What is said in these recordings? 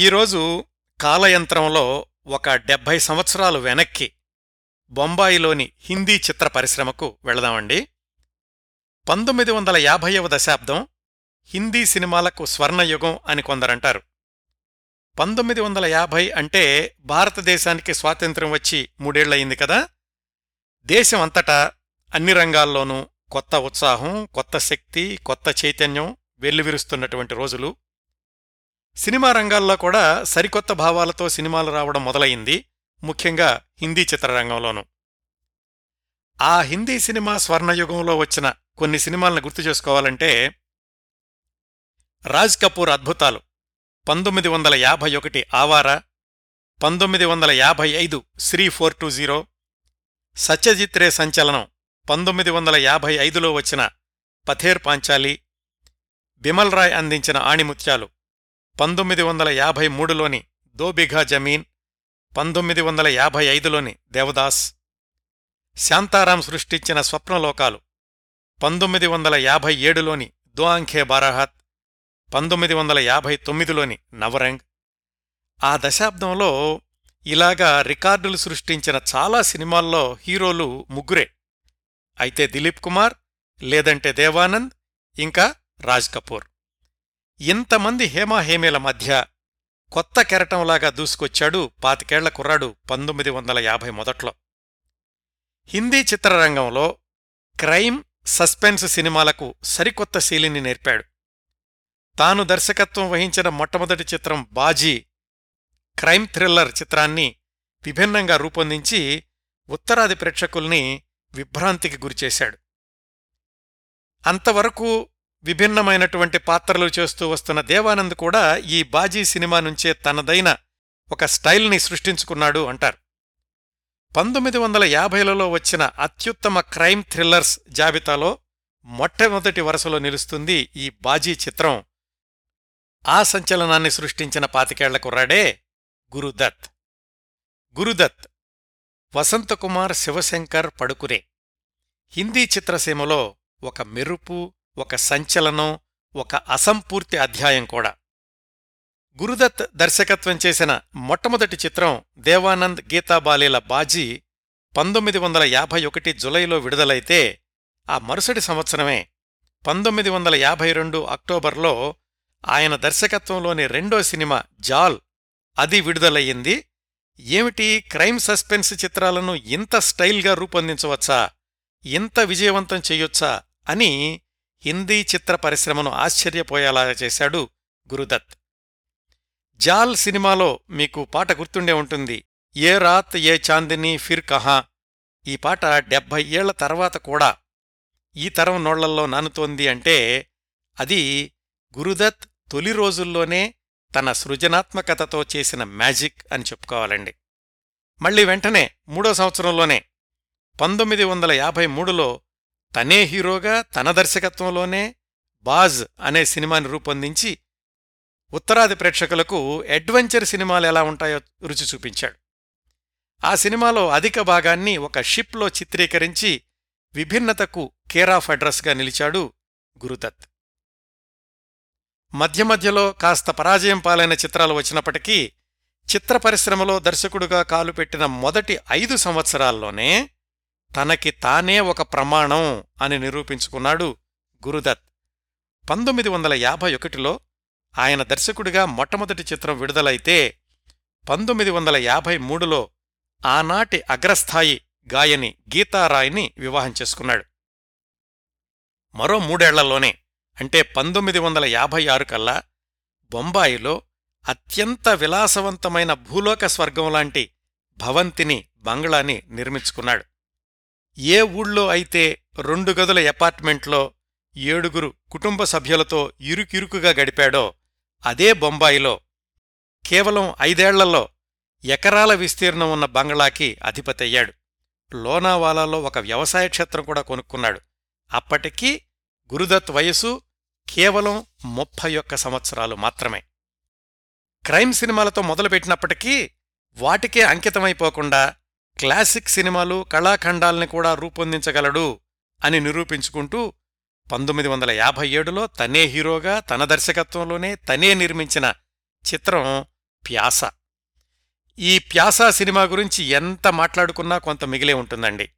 ఈరోజు కాలయంత్రంలో ఒక డెబ్భై సంవత్సరాలు వెనక్కి బొంబాయిలోని హిందీ చిత్ర పరిశ్రమకు వెళదామండి. పంతొమ్మిది వందల యాభైవ దశాబ్దం హిందీ సినిమాలకు స్వర్ణయుగం అని కొందరంటారు. పంతొమ్మిది వందల యాభై అంటే భారతదేశానికి స్వాతంత్ర్యం వచ్చి మూడేళ్ళయింది కదా. దేశం అంతటా అన్ని రంగాల్లోనూ కొత్త ఉత్సాహం కొత్త శక్తి కొత్త చైతన్యం వెల్లువిరుస్తున్నటువంటి రోజులు. సినిమా రంగాల్లో కూడా సరికొత్త భావాలతో సినిమాలు రావడం మొదలయింది ముఖ్యంగా హిందీ చిత్రరంగంలోనూ. ఆ హిందీ సినిమా స్వర్ణయుగంలో వచ్చిన కొన్ని సినిమాలను గుర్తు చేసుకోవాలంటే రాజ్ కపూర్ అద్భుతాలు పంతొమ్మిది వందల యాభై ఒకటి ఆవారా పంతొమ్మిది వందల యాభై ఐదు Shri four two zero Satyajit Ray సంచలనం పంతొమ్మిది వందల యాభై ఐదులో వచ్చిన పథేర్ పాంచాలి బిమల్ రాయ్ అందించిన ఆణిముత్యాలు. పంతొమ్మిది వందల యాభై మూడులోని దో బిఘా జమీన్ పంతొమ్మిది వందల యాభై ఐదులోని దేవదాస్ శాంతారాం సృష్టించిన స్వప్నలోకాలు పంతొమ్మిది వందల యాభై ఏడులోని దోఆంఖే బారాహత్ పంతొమ్మిది వందల యాభై తొమ్మిదిలోని నవరంగ్. ఆ దశాబ్దంలో ఇలాగా రికార్డులు సృష్టించిన చాలా సినిమాల్లో హీరోలు ముగ్గురే. అయితే దిలీప్ కుమార్ లేదంటే దేవానంద్ ఇంకా రాజ్ కపూర్. ఇంతమంది హేమాహేమీల మధ్య కొత్త కెరటంలాగా దూసుకొచ్చాడు పాతికేళ్ళ కుర్రాడు పంతొమ్మిది వందల యాభై మొదట్లో. హిందీ చిత్రరంగంలో క్రైమ్ సస్పెన్స్ సినిమాలకు సరికొత్త శైలిని నేర్పాడు. తాను దర్శకత్వం వహించిన మొట్టమొదటి చిత్రం బాజీ క్రైమ్ థ్రిల్లర్ చిత్రాన్ని విభిన్నంగా రూపొందించి ఉత్తరాది ప్రేక్షకుల్ని విభ్రాంతికి గురిచేశాడు. అంతవరకు విభిన్నమైనటువంటి పాత్రలు చేస్తూ వస్తున్న దేవానంద్ కూడా ఈ బాజీ సినిమా నుంచే తనదైన ఒక స్టైల్ని సృష్టించుకున్నాడు అంటారు. పంతొమ్మిది వందల యాభైలలో వచ్చిన అత్యుత్తమ క్రైమ్ థ్రిల్లర్స్ జాబితాలో మొట్టమొదటి వరుసలో నిలుస్తుంది ఈ బాజీ చిత్రం. ఆ సంచలనాన్ని సృష్టించిన పాతికేళ్ళ కుర్రాడే గురుదత్. గురుదత్ వసంతకుమార్ శివశంకర్ పడుకురే. హిందీ చిత్రసీమలో ఒక మెరుపు ఒక సంచలనం ఒక అసంపూర్తి అధ్యాయం కూడా. గురుదత్ దర్శకత్వం చేసిన మొట్టమొదటి చిత్రం దేవానంద్ గీతాబాలీల బాజీ పంతొమ్మిది వందల యాభై ఒకటి జులైలో విడుదలైతే ఆ మరుసటి సంవత్సరమే పంతొమ్మిది వందల యాభై రెండు అక్టోబర్లో ఆయన దర్శకత్వంలోని రెండో సినిమా జాల్ అది విడుదలయ్యింది. ఏమిటి క్రైమ్ సస్పెన్స్ చిత్రాలను ఇంత స్టైల్గా రూపొందించవచ్చా? ఇంత విజయవంతం చెయ్యొచ్చా అని హిందీ చిత్ర పరిశ్రమను ఆశ్చర్యపోయేలా చేశాడు గురుదత్. జాల్ సినిమాలో మీకు పాట గుర్తుండే ఉంటుంది. ఏ రాత్ ఏ చాందిని ఫిర్ కహా. ఈ పాట డెబ్భై ఏళ్ళ తర్వాత కూడా ఈ తరం నోళ్ళల్లో నానుతోంది అంటే అది గురుదత్ తొలి రోజుల్లోనే తన సృజనాత్మకతతో చేసిన మ్యాజిక్ అని చెప్పుకోవాలండి. మళ్ళీ వెంటనే మూడో సంవత్సరంలోనే పంతొమ్మిది వందల యాభై మూడులో తనే హీరోగా తన దర్శకత్వంలోనే బాజ్ అనే సినిమాని రూపొందించి ఉత్తరాది ప్రేక్షకులకు అడ్వెంచర్ సినిమాలు ఎలా ఉంటాయో రుచి చూపించాడు. ఆ సినిమాలో అధిక భాగాన్ని ఒక షిప్లో చిత్రీకరించి విభిన్నతకు కేరాఫ్ అడ్రస్గా నిలిచాడు గురుదత్. మధ్య మధ్యలో కాస్త పరాజయం పాలైన చిత్రాలు వచ్చినప్పటికీ చిత్ర పరిశ్రమలో దర్శకుడుగా కాలుపెట్టిన మొదటి ఐదు సంవత్సరాల్లోనే తనకి తానే ఒక ప్రమాణం అని నిరూపించుకున్నాడు గురుదత్. పంతొమ్మిది వందల యాభై ఒకటిలో ఆయన దర్శకుడిగా మొట్టమొదటి చిత్రం విడుదలైతే పంతొమ్మిది వందల యాభై మూడులో ఆనాటి అగ్రస్థాయి గాయని గీతారాయ్ని వివాహం చేసుకున్నాడు. మరో మూడేళ్ళలోనే అంటే పంతొమ్మిది వందల యాభై ఆరు కల్లా బొంబాయిలో అత్యంత విలాసవంతమైన భూలోక స్వర్గంలాంటి భవంతిని బంగ్లాని నిర్మించుకున్నాడు. ఏ ఊళ్ళో అయితే రెండు గదుల అపార్ట్మెంట్లో ఏడుగురు కుటుంబ సభ్యులతో ఇరుకిరుకుగా గడిపాడో అదే బొంబాయిలో కేవలం ఐదేళ్ళలో ఎకరాల విస్తీర్ణం ఉన్న బంగ్లాకి అధిపతయ్యాడు. లోనావాలాలో ఒక వ్యవసాయ క్షేత్రం కూడా కొనుక్కున్నాడు. అప్పటికీ గురుదత్ వయసు కేవలం ముప్పై ఒక్క సంవత్సరాలు మాత్రమే. క్రైమ్ సినిమాలతో మొదలుపెట్టినప్పటికీ వాటికే అంకితమైపోకుండా క్లాసిక్ సినిమాలు కళాఖండాల్ని కూడా రూపొందించగలడు అని నిరూపించుకుంటూ పంతొమ్మిది వందల యాభై ఏడులో తనే హీరోగా తన దర్శకత్వంలోనే తనే నిర్మించిన చిత్రం ప్యాస. ఈ ప్యాసా సినిమా గురించి ఎంత మాట్లాడుకున్నా కొంత మిగిలే ఉంటుందండి.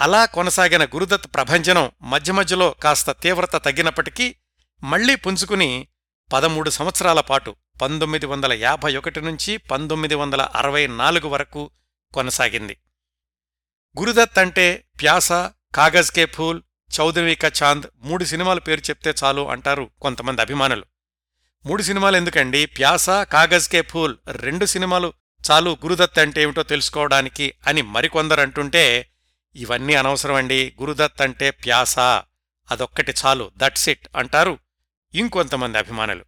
అలా కొనసాగిన గురుదత్ ప్రభంజనం మధ్య మధ్యలో కాస్త తీవ్రత తగ్గినప్పటికీ మళ్ళీ పుంజుకుని పదమూడు సంవత్సరాల పాటు పంతొమ్మిది వందల యాభై ఒకటి నుంచి పంతొమ్మిది వందల అరవై నాలుగు వరకు కొనసాగింది. గురుదత్ అంటే ప్యాస కాగజ్ కే ఫూల్ చౌదరి కా చాంద్ మూడు సినిమాల పేరు చెప్తే చాలు అంటారు కొంతమంది అభిమానులు. మూడు సినిమాలు ఎందుకండి? ప్యాస కాగజ్ కే ఫూల్ రెండు సినిమాలు చాలు గురుదత్ అంటే ఏమిటో తెలుసుకోవడానికి అని మరికొందరు అంటుంటే ఇవన్నీ అనవసరమండి. గురుదత్ అంటే ప్యాస. అదొక్కటి చాలు. దట్స్ ఇట్ అంటారు ఇంకొంతమంది అభిమానులు.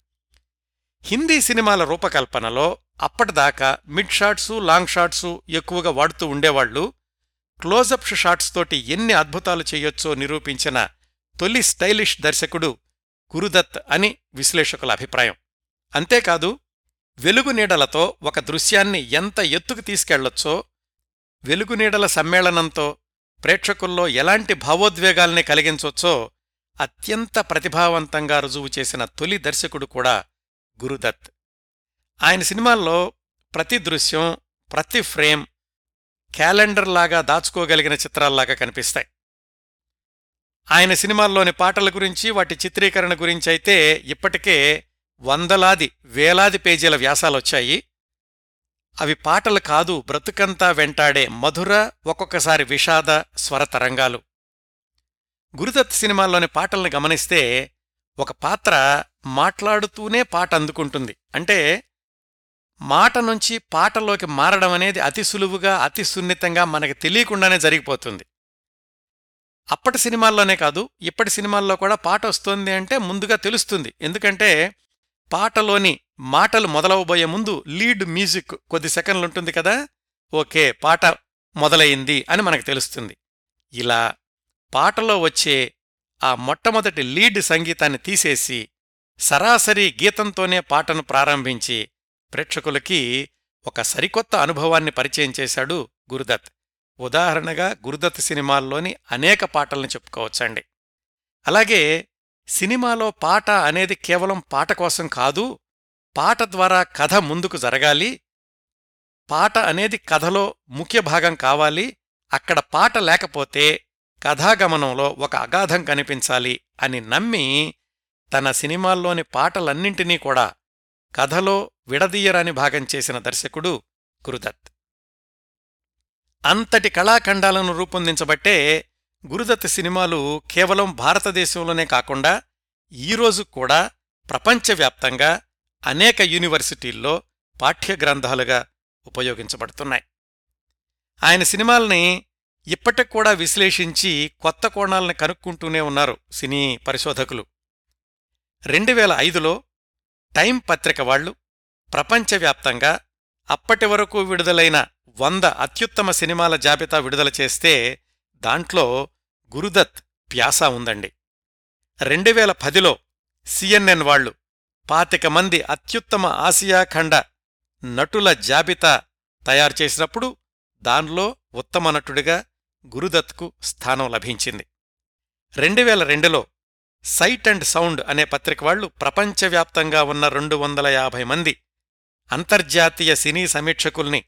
హిందీ సినిమాల రూపకల్పనలో అప్పటిదాకా మిడ్ షాట్సు లాంగ్ షాట్సు ఎక్కువగా వాడుతూ ఉండేవాళ్ళు క్లోజప్ షాట్స్ తోటి ఎన్ని అద్భుతాలు చేయొచ్చో నిరూపించిన తొలి స్టైలిష్ దర్శకుడు గురుదత్ అని విశ్లేషకుల అభిప్రాయం. అంతేకాదు వెలుగునీడలతో ఒక దృశ్యాన్ని ఎంత ఎత్తుకు తీసుకెళ్ళొచ్చో వెలుగునీడల సమ్మేళనంతో ప్రేక్షకుల్లో ఎలాంటి భావోద్వేగాల్ని కలిగించొచ్చో అత్యంత ప్రతిభావంతంగా రుజువు చేసిన తొలి దర్శకుడు కూడా గురుదత్. ఆయన సినిమాల్లో ప్రతి దృశ్యం ప్రతి ఫ్రేమ్ క్యాలెండర్లాగా దాచుకోగలిగిన చిత్రాల్లాగా కనిపిస్తాయి. ఆయన సినిమాల్లోని పాటల గురించి వాటి చిత్రీకరణ గురించి అయితే ఇప్పటికే వందలాది వేలాది పేజీల వ్యాసాలొచ్చాయి అవి పాటలు కాదు బ్రతుకంతా వెంటాడే మధుర ఒక్కొక్కసారి విషాద స్వర తరంగాలు. గురుదత్ సినిమాల్లోని పాటల్ని గమనిస్తే ఒక పాత్ర మాట్లాడుతూనే పాట అందుకుంటుంది. అంటే మాట నుంచి పాటలోకి మారడం అనేది అతి సులువుగా అతి సున్నితంగా మనకి తెలియకుండానే జరిగిపోతుంది. అప్పటి సినిమాల్లోనే కాదు ఇప్పటి సినిమాల్లో కూడా పాట వస్తోంది అంటే ముందుగా తెలుస్తుంది. ఎందుకంటే పాటలోని మాటలు మొదలవబోయే ముందు లీడ్ మ్యూజిక్ కొద్ది సెకండ్లుంటుంది కదా ఓకే పాట మొదలయింది అని మనకు తెలుస్తుంది. ఇలా పాటలో వచ్చే ఆ మొట్టమొదటి లీడ్ సంగీతాన్ని తీసేసి సరాసరి గీతంతోనే పాటను ప్రారంభించి ప్రేక్షకులకి ఒక సరికొత్త అనుభవాన్ని పరిచయం చేశాడు గురుదత్. ఉదాహరణగా గురుదత్ సినిమాల్లోని అనేక పాటల్ని చెప్పుకోవచ్చండి. అలాగే సినిమాలో పాట అనేది కేవలం పాట కోసం కాదు పాట ద్వారా కథ ముందుకు జరగాలి పాట అనేది కథలో ముఖ్య భాగం కావాలి అక్కడ పాట లేకపోతే కథాగమనంలో ఒక అగాధం కనిపించాలి అని నమ్మి తన సినిమాల్లోని పాటలన్నింటినీ కూడా కథలో విడదీయరాని భాగం చేసిన దర్శకుడు గురుదత్. అంతటి కళాఖండాలను రూపొందించబట్టే గురుదత్ సినిమాలు కేవలం భారతదేశంలోనే కాకుండా ఈరోజు కూడా ప్రపంచవ్యాప్తంగా అనేక యూనివర్సిటీల్లో పాఠ్యగ్రంథాలుగా ఉపయోగించబడుతున్నాయి. ఆయన సినిమాల్ని ఇప్పటికి కూడా విశ్లేషించి కొత్త కోణాలను కనుక్కుంటూనే ఉన్నారు సినీ పరిశోధకులు. రెండు వేల ఐదులో టైం పత్రిక వాళ్ళు ప్రపంచవ్యాప్తంగా అప్పటి వరకు విడుదలైన వంద అత్యుత్తమ సినిమాల జాబితా విడుదల చేస్తే దాంట్లో గురుదత్ ప్యాసా ఉందండి. రెండు వేల పదిలో సిఎన్ఎన్ వాళ్ళు పాతిక మంది అత్యుత్తమ ఆసియాఖండ నటుల జాబితా తయారు చేసినప్పుడు దానిలో ఉత్తమ నటుడిగా గురుదత్కు స్థానం లభించింది. రెండు వేల రెండులో సైట్ అండ్ సౌండ్ అనే పత్రిక వాళ్ళు ప్రపంచవ్యాప్తంగా ఉన్న రెండు వందల యాభై మంది అంతర్జాతీయ సినీ సమీక్షకుల్ని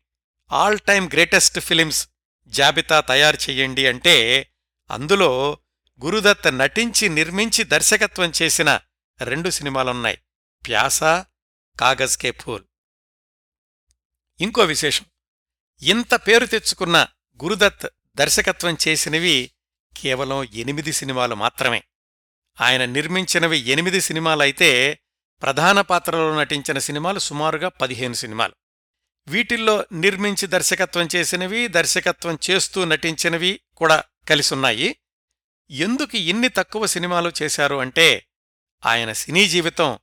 ఆల్ టైమ్ గ్రేటెస్ట్ ఫిలిమ్స్ జాబితా తయారు చెయ్యండి అంటే అందులో గురుదత్ నటించి నిర్మించి దర్శకత్వం చేసిన రెండు సినిమాలున్నాయి. ప్యాస కాగజ్ కే ఫూల్ ఇంకో విశేషం ఇంత పేరు తెచ్చుకున్న గురుదత్ దర్శకత్వం చేసినవి కేవలం ఎనిమిది సినిమాలు మాత్రమే. ఆయన నిర్మించినవి ఎనిమిది సినిమాలైతే ప్రధాన పాత్రలో నటించిన సినిమాలు సుమారుగా పదిహేను సినిమాలు. వీటిల్లో నిర్మించి దర్శకత్వం చేసినవి దర్శకత్వం చేస్తూ నటించినవి కూడా కలిసున్నాయి. ఎందుకు ఇన్ని తక్కువ సినిమాలు చేశారు అంటే ఆయన సినీ జీవితం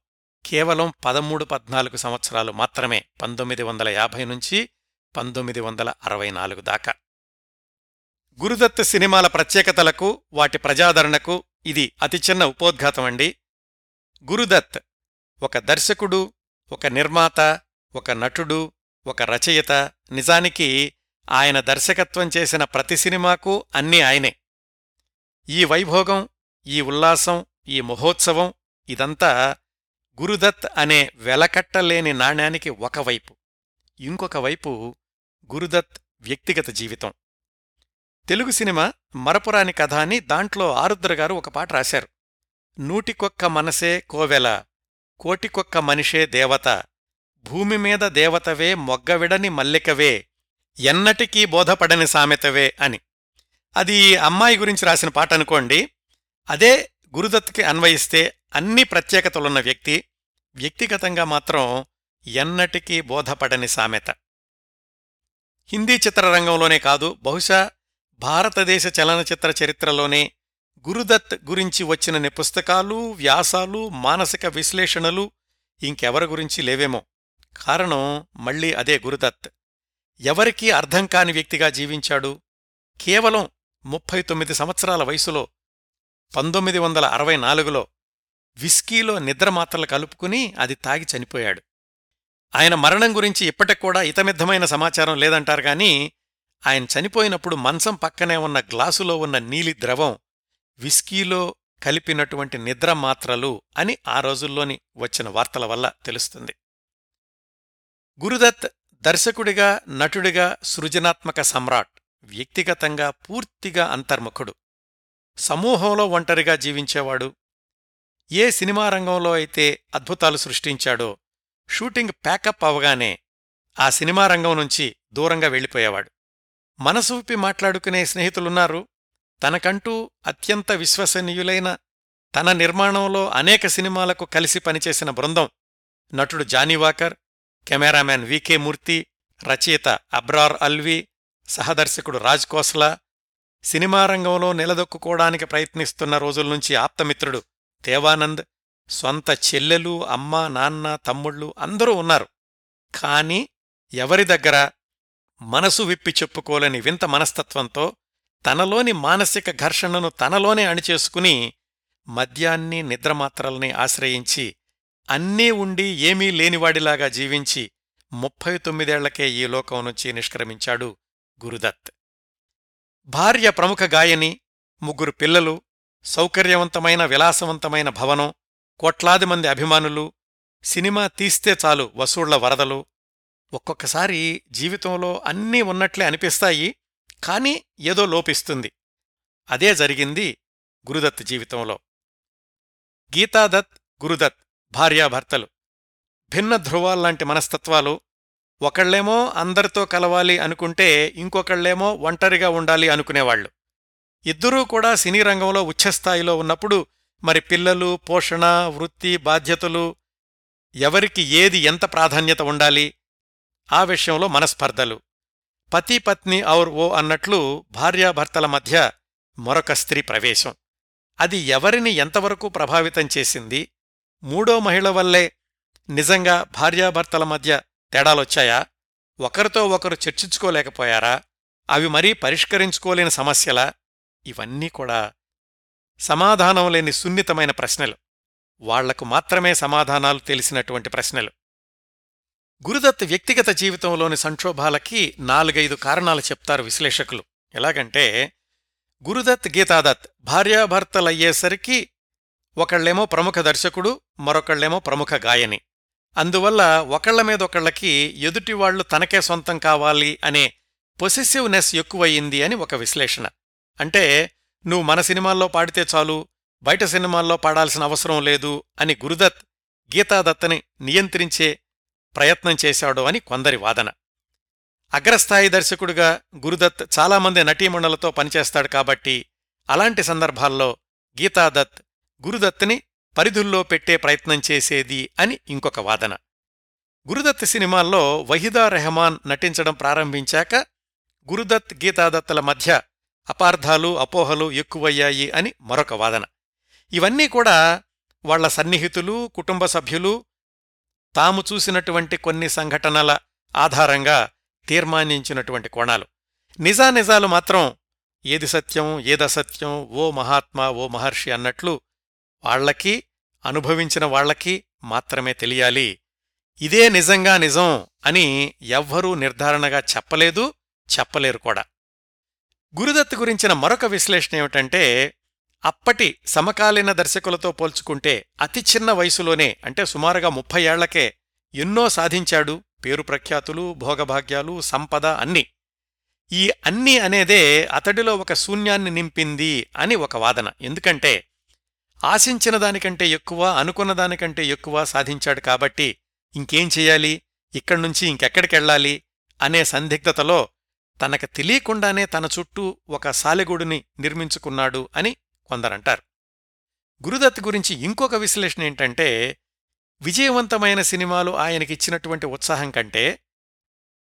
కేవలం పదమూడు పద్నాలుగు సంవత్సరాలు మాత్రమే పంతొమ్మిది వందల యాభై నుంచి పంతొమ్మిది వందల అరవై నాలుగు దాకా. గురుదత్త సినిమాల ప్రత్యేకతలకు వాటి ప్రజాదరణకు ఇది అతి చిన్న ఉపోద్ఘాతమండి. గురుదత్ ఒక దర్శకుడు ఒక నిర్మాత ఒక నటుడు ఒక రచయిత నిజానికి ఆయన దర్శకత్వం చేసిన ప్రతి సినిమాకు అన్నీ ఆయనే. ఈ వైభోగం ఈ ఉల్లాసం ఈ మహోత్సవం ఇదంతా గురుదత్ అనే వెలకట్టలేని నాణ్యానికి ఒకవైపు ఇంకొక వైపు గురుదత్ వ్యక్తిగత జీవితం. తెలుగు సినిమా మరపురాని కథ అని దాంట్లో ఆరుద్ర గారు ఒక పాట రాశారు. నూటికొక్క మనసే కోవెల కోటికొక్క మనిషే దేవత భూమి మీద దేవతవే మొగ్గవిడని మల్లికవే ఎన్నటికీ బోధపడని సామెతవే అని. అది అమ్మాయి గురించి రాసిన పాట అనుకోండి. అదే గురుదత్కి అన్వయిస్తే అన్ని ప్రత్యేకతలున్న వ్యక్తి వ్యక్తిగతంగా మాత్రం ఎన్నటికీ బోధపడని సామెత. హిందీ చిత్రరంగంలోనే కాదు బహుశా భారతదేశ చలనచిత్ర చరిత్రలోనే గురుదత్ గురించి వచ్చినన్ని పుస్తకాలు వ్యాసాలు మానసిక విశ్లేషణలు ఇంకెవరి గురించి లేవేమో. కారణం మళ్ళీ అదే గురుదత్. ఎవరికీ అర్థం కాని వ్యక్తిగా జీవించాడు. కేవలం ముప్పై తొమ్మిది సంవత్సరాల వయసులో పంతొమ్మిది వందల అరవై నాలుగులో విస్కీలో నిద్రమాత్రలు కలుపుకుని అది తాగి చనిపోయాడు. ఆయన మరణం గురించి ఇప్పటికూడా ఇతమిద్దమైన సమాచారం లేదంటారు గాని ఆయన చనిపోయినప్పుడు మంచం పక్కనే ఉన్న గ్లాసులో ఉన్న నీలి ద్రవం విస్కీలో కలిపినటువంటి నిద్ర మాత్రలు అని ఆ రోజుల్లోని వచ్చిన వార్తల వల్ల తెలుస్తుంది. గురుదత్ దర్శకుడిగా నటుడిగా సృజనాత్మక సమ్రాట్ వ్యక్తిగతంగా పూర్తిగా అంతర్ముఖుడు. సమూహంలో ఒంటరిగా జీవించేవాడు. ఏ సినిమా రంగంలో అయితే అద్భుతాలు సృష్టించాడో షూటింగ్ ప్యాకప్ అవగానే ఆ సినిమా రంగం నుంచి దూరంగా వెళ్ళిపోయేవాడు. మనసు విప్పి మాట్లాడుకునే స్నేహితులున్నారు. తనకంటూ అత్యంత విశ్వసనీయులైన తన నిర్మాణంలో అనేక సినిమాలకు కలిసి పనిచేసిన బృందం. నటుడు జానీవాకర్ కెమెరామ్యాన్ వికే మూర్తి రచయిత అబ్రార్ అల్వి సహదర్శకుడు రాజ్ కోస్లా సినిమా రంగంలో నిలదొక్కుకోవడానికి ప్రయత్నిస్తున్న రోజుల నుంచి ఆప్తమిత్రుడు దేవానంద్ సొంత చెల్లెలు అమ్మ నాన్న తమ్ముళ్ళు అందరూ ఉన్నారు. కాని ఎవరి దగ్గర మనసు విప్పి చెప్పుకోలేని వింత మనస్తత్వంతో తనలోని మానసిక ఘర్షణను తనలోనే అణిచేసుకుని మద్యాన్ని నిద్రమాత్రల్ని ఆశ్రయించి అన్నీ ఉండి ఏమీ లేనివాడిలాగా జీవించి ముప్పై తొమ్మిదేళ్ళకే ఈ లోకం నుంచి నిష్క్రమించాడు గురుదత్. భార్య ప్రముఖ గాయని ముగ్గురు పిల్లలు సౌకర్యవంతమైన విలాసవంతమైన భవనం కోట్లాది మంది అభిమానులు సినిమా తీస్తే చాలు వసూళ్ళ వరదలు ఒక్కొక్కసారి జీవితంలో అన్నీ ఉన్నట్లే అనిపిస్తాయి కానీ ఏదో లోపిస్తుంది. అదే జరిగింది గురుదత్ జీవితంలో. గీతాదత్ గురుదత్ భార్యాభర్తలు. భిన్న ధ్రువాల్లాంటి మనస్తత్వాలు. ఒకళ్ళేమో అందరితో కలవాలి అనుకుంటే ఇంకొకళ్ళేమో ఒంటరిగా ఉండాలి అనుకునేవాళ్ళు ఇద్దరూ కూడా సినీ రంగంలో ఉచ్ఛస్థాయిలో ఉన్నప్పుడు మరి పిల్లలు పోషణ వృత్తి బాధ్యతలు ఎవరికి ఏది ఎంత ప్రాధాన్యత ఉండాలి ఆ విషయంలో మనస్పర్ధలు. పతి పత్ని ఔర్ ఓ అన్నట్లు భార్యాభర్తల మధ్య మరొక స్త్రీ ప్రవేశం. అది ఎవరిని ఎంతవరకు ప్రభావితం చేసింది? మూడో మహిళ వల్లే నిజంగా భార్యాభర్తల మధ్య తేడాలొచ్చాయా? ఒకరితో ఒకరు చర్చించుకోలేకపోయారా? అవి మరీ పరిష్కరించుకోలేని సమస్యలా? ఇవన్నీ కూడా సమాధానం లేని సున్నితమైన ప్రశ్నలు. వాళ్ళకు మాత్రమే సమాధానాలు తెలిసినటువంటి ప్రశ్నలు. గురుదత్ వ్యక్తిగత జీవితంలోని సంక్షోభాలకి నాలుగైదు కారణాలు చెప్తారు విశ్లేషకులు. ఎలాగంటే గురుదత్ గీతాదత్ భార్యాభర్తలయ్యేసరికి ఒకళ్ళేమో ప్రముఖ దర్శకుడు మరొకళ్ళేమో ప్రముఖ గాయని. అందువల్ల ఒకళ్ళ మీదొకళ్ళకి ఎదుటివాళ్ళు తనకే సొంతం కావాలి అనే పొసెసివ్నెస్ ఎక్కువయింది అని ఒక విశ్లేషణ. అంటే నువ్వు మన సినిమాల్లో పాడితే చాలు బయట సినిమాల్లో పాడాల్సిన అవసరం లేదు అని గురుదత్ గీతాదత్తని నియంత్రించే ప్రయత్నం చేశాడు అని కొందరి వాదన. అగ్రస్థాయి దర్శకుడిగా గురుదత్ చాలామంది నటీమణులతో పనిచేస్తాడు కాబట్టి అలాంటి సందర్భాల్లో గీతాదత్ గురుదత్ని పరిధుల్లో పెట్టే ప్రయత్నం చేసేది అని ఇంకొక వాదన. గురుదత్ సినిమాల్లో వహీదా రెహమాన్ నటించడం ప్రారంభించాక గురుదత్ గీతాదత్తుల మధ్య అపార్థాలు అపోహలు ఎక్కువయ్యాయి అని మరొక వాదన. ఇవన్నీ కూడా వాళ్ళ సన్నిహితులు కుటుంబ సభ్యులు తాము చూసినటువంటి కొన్ని సంఘటనల ఆధారంగా తీర్మానించినటువంటి కోణాలు. నిజానిజాలు మాత్రం ఏది సత్యం ఏదసత్యం ఓ మహాత్మా ఓ మహర్షి అన్నట్లు వాళ్ళకి అనుభవించిన వాళ్ళకి మాత్రమే తెలియాలి. ఇదే నిజంగా నిజం అని ఎవ్వరూ నిర్ధారణగా చెప్పలేదు చెప్పలేరు కూడా. గురుదత్ గురించిన మరొక విశ్లేషణ ఏమిటంటే అప్పటి సమకాలీన దర్శకులతో పోల్చుకుంటే అతి చిన్న వయసులోనే అంటే సుమారుగా ముప్పై ఏళ్ళకే ఎన్నో సాధించాడు. పేరు ప్రఖ్యాతులు భోగభాగ్యాలు సంపద అన్నీ. ఈ అన్నీ అనేదే అతడిలో ఒక శూన్యాన్ని నింపింది అని ఒక వాదన. ఎందుకంటే ఆశించిన దానికంటే ఎక్కువ అనుకున్న దానికంటే ఎక్కువ సాధించాడు కాబట్టి ఇంకేం చేయాలి? ఇక్కడ్నుంచి ఇంకెక్కడికెళ్ళాలి అనే సందిగ్ధతలో తనకు తెలియకుండానే తన చుట్టూ ఒక సాలెగూడుని నిర్మించుకున్నాడు అని కొందరంటారు. గురుదత్ గురించి ఇంకొక విశ్లేషణ ఏంటంటే విజయవంతమైన సినిమాలు ఆయనకిచ్చినటువంటి ఉత్సాహం కంటే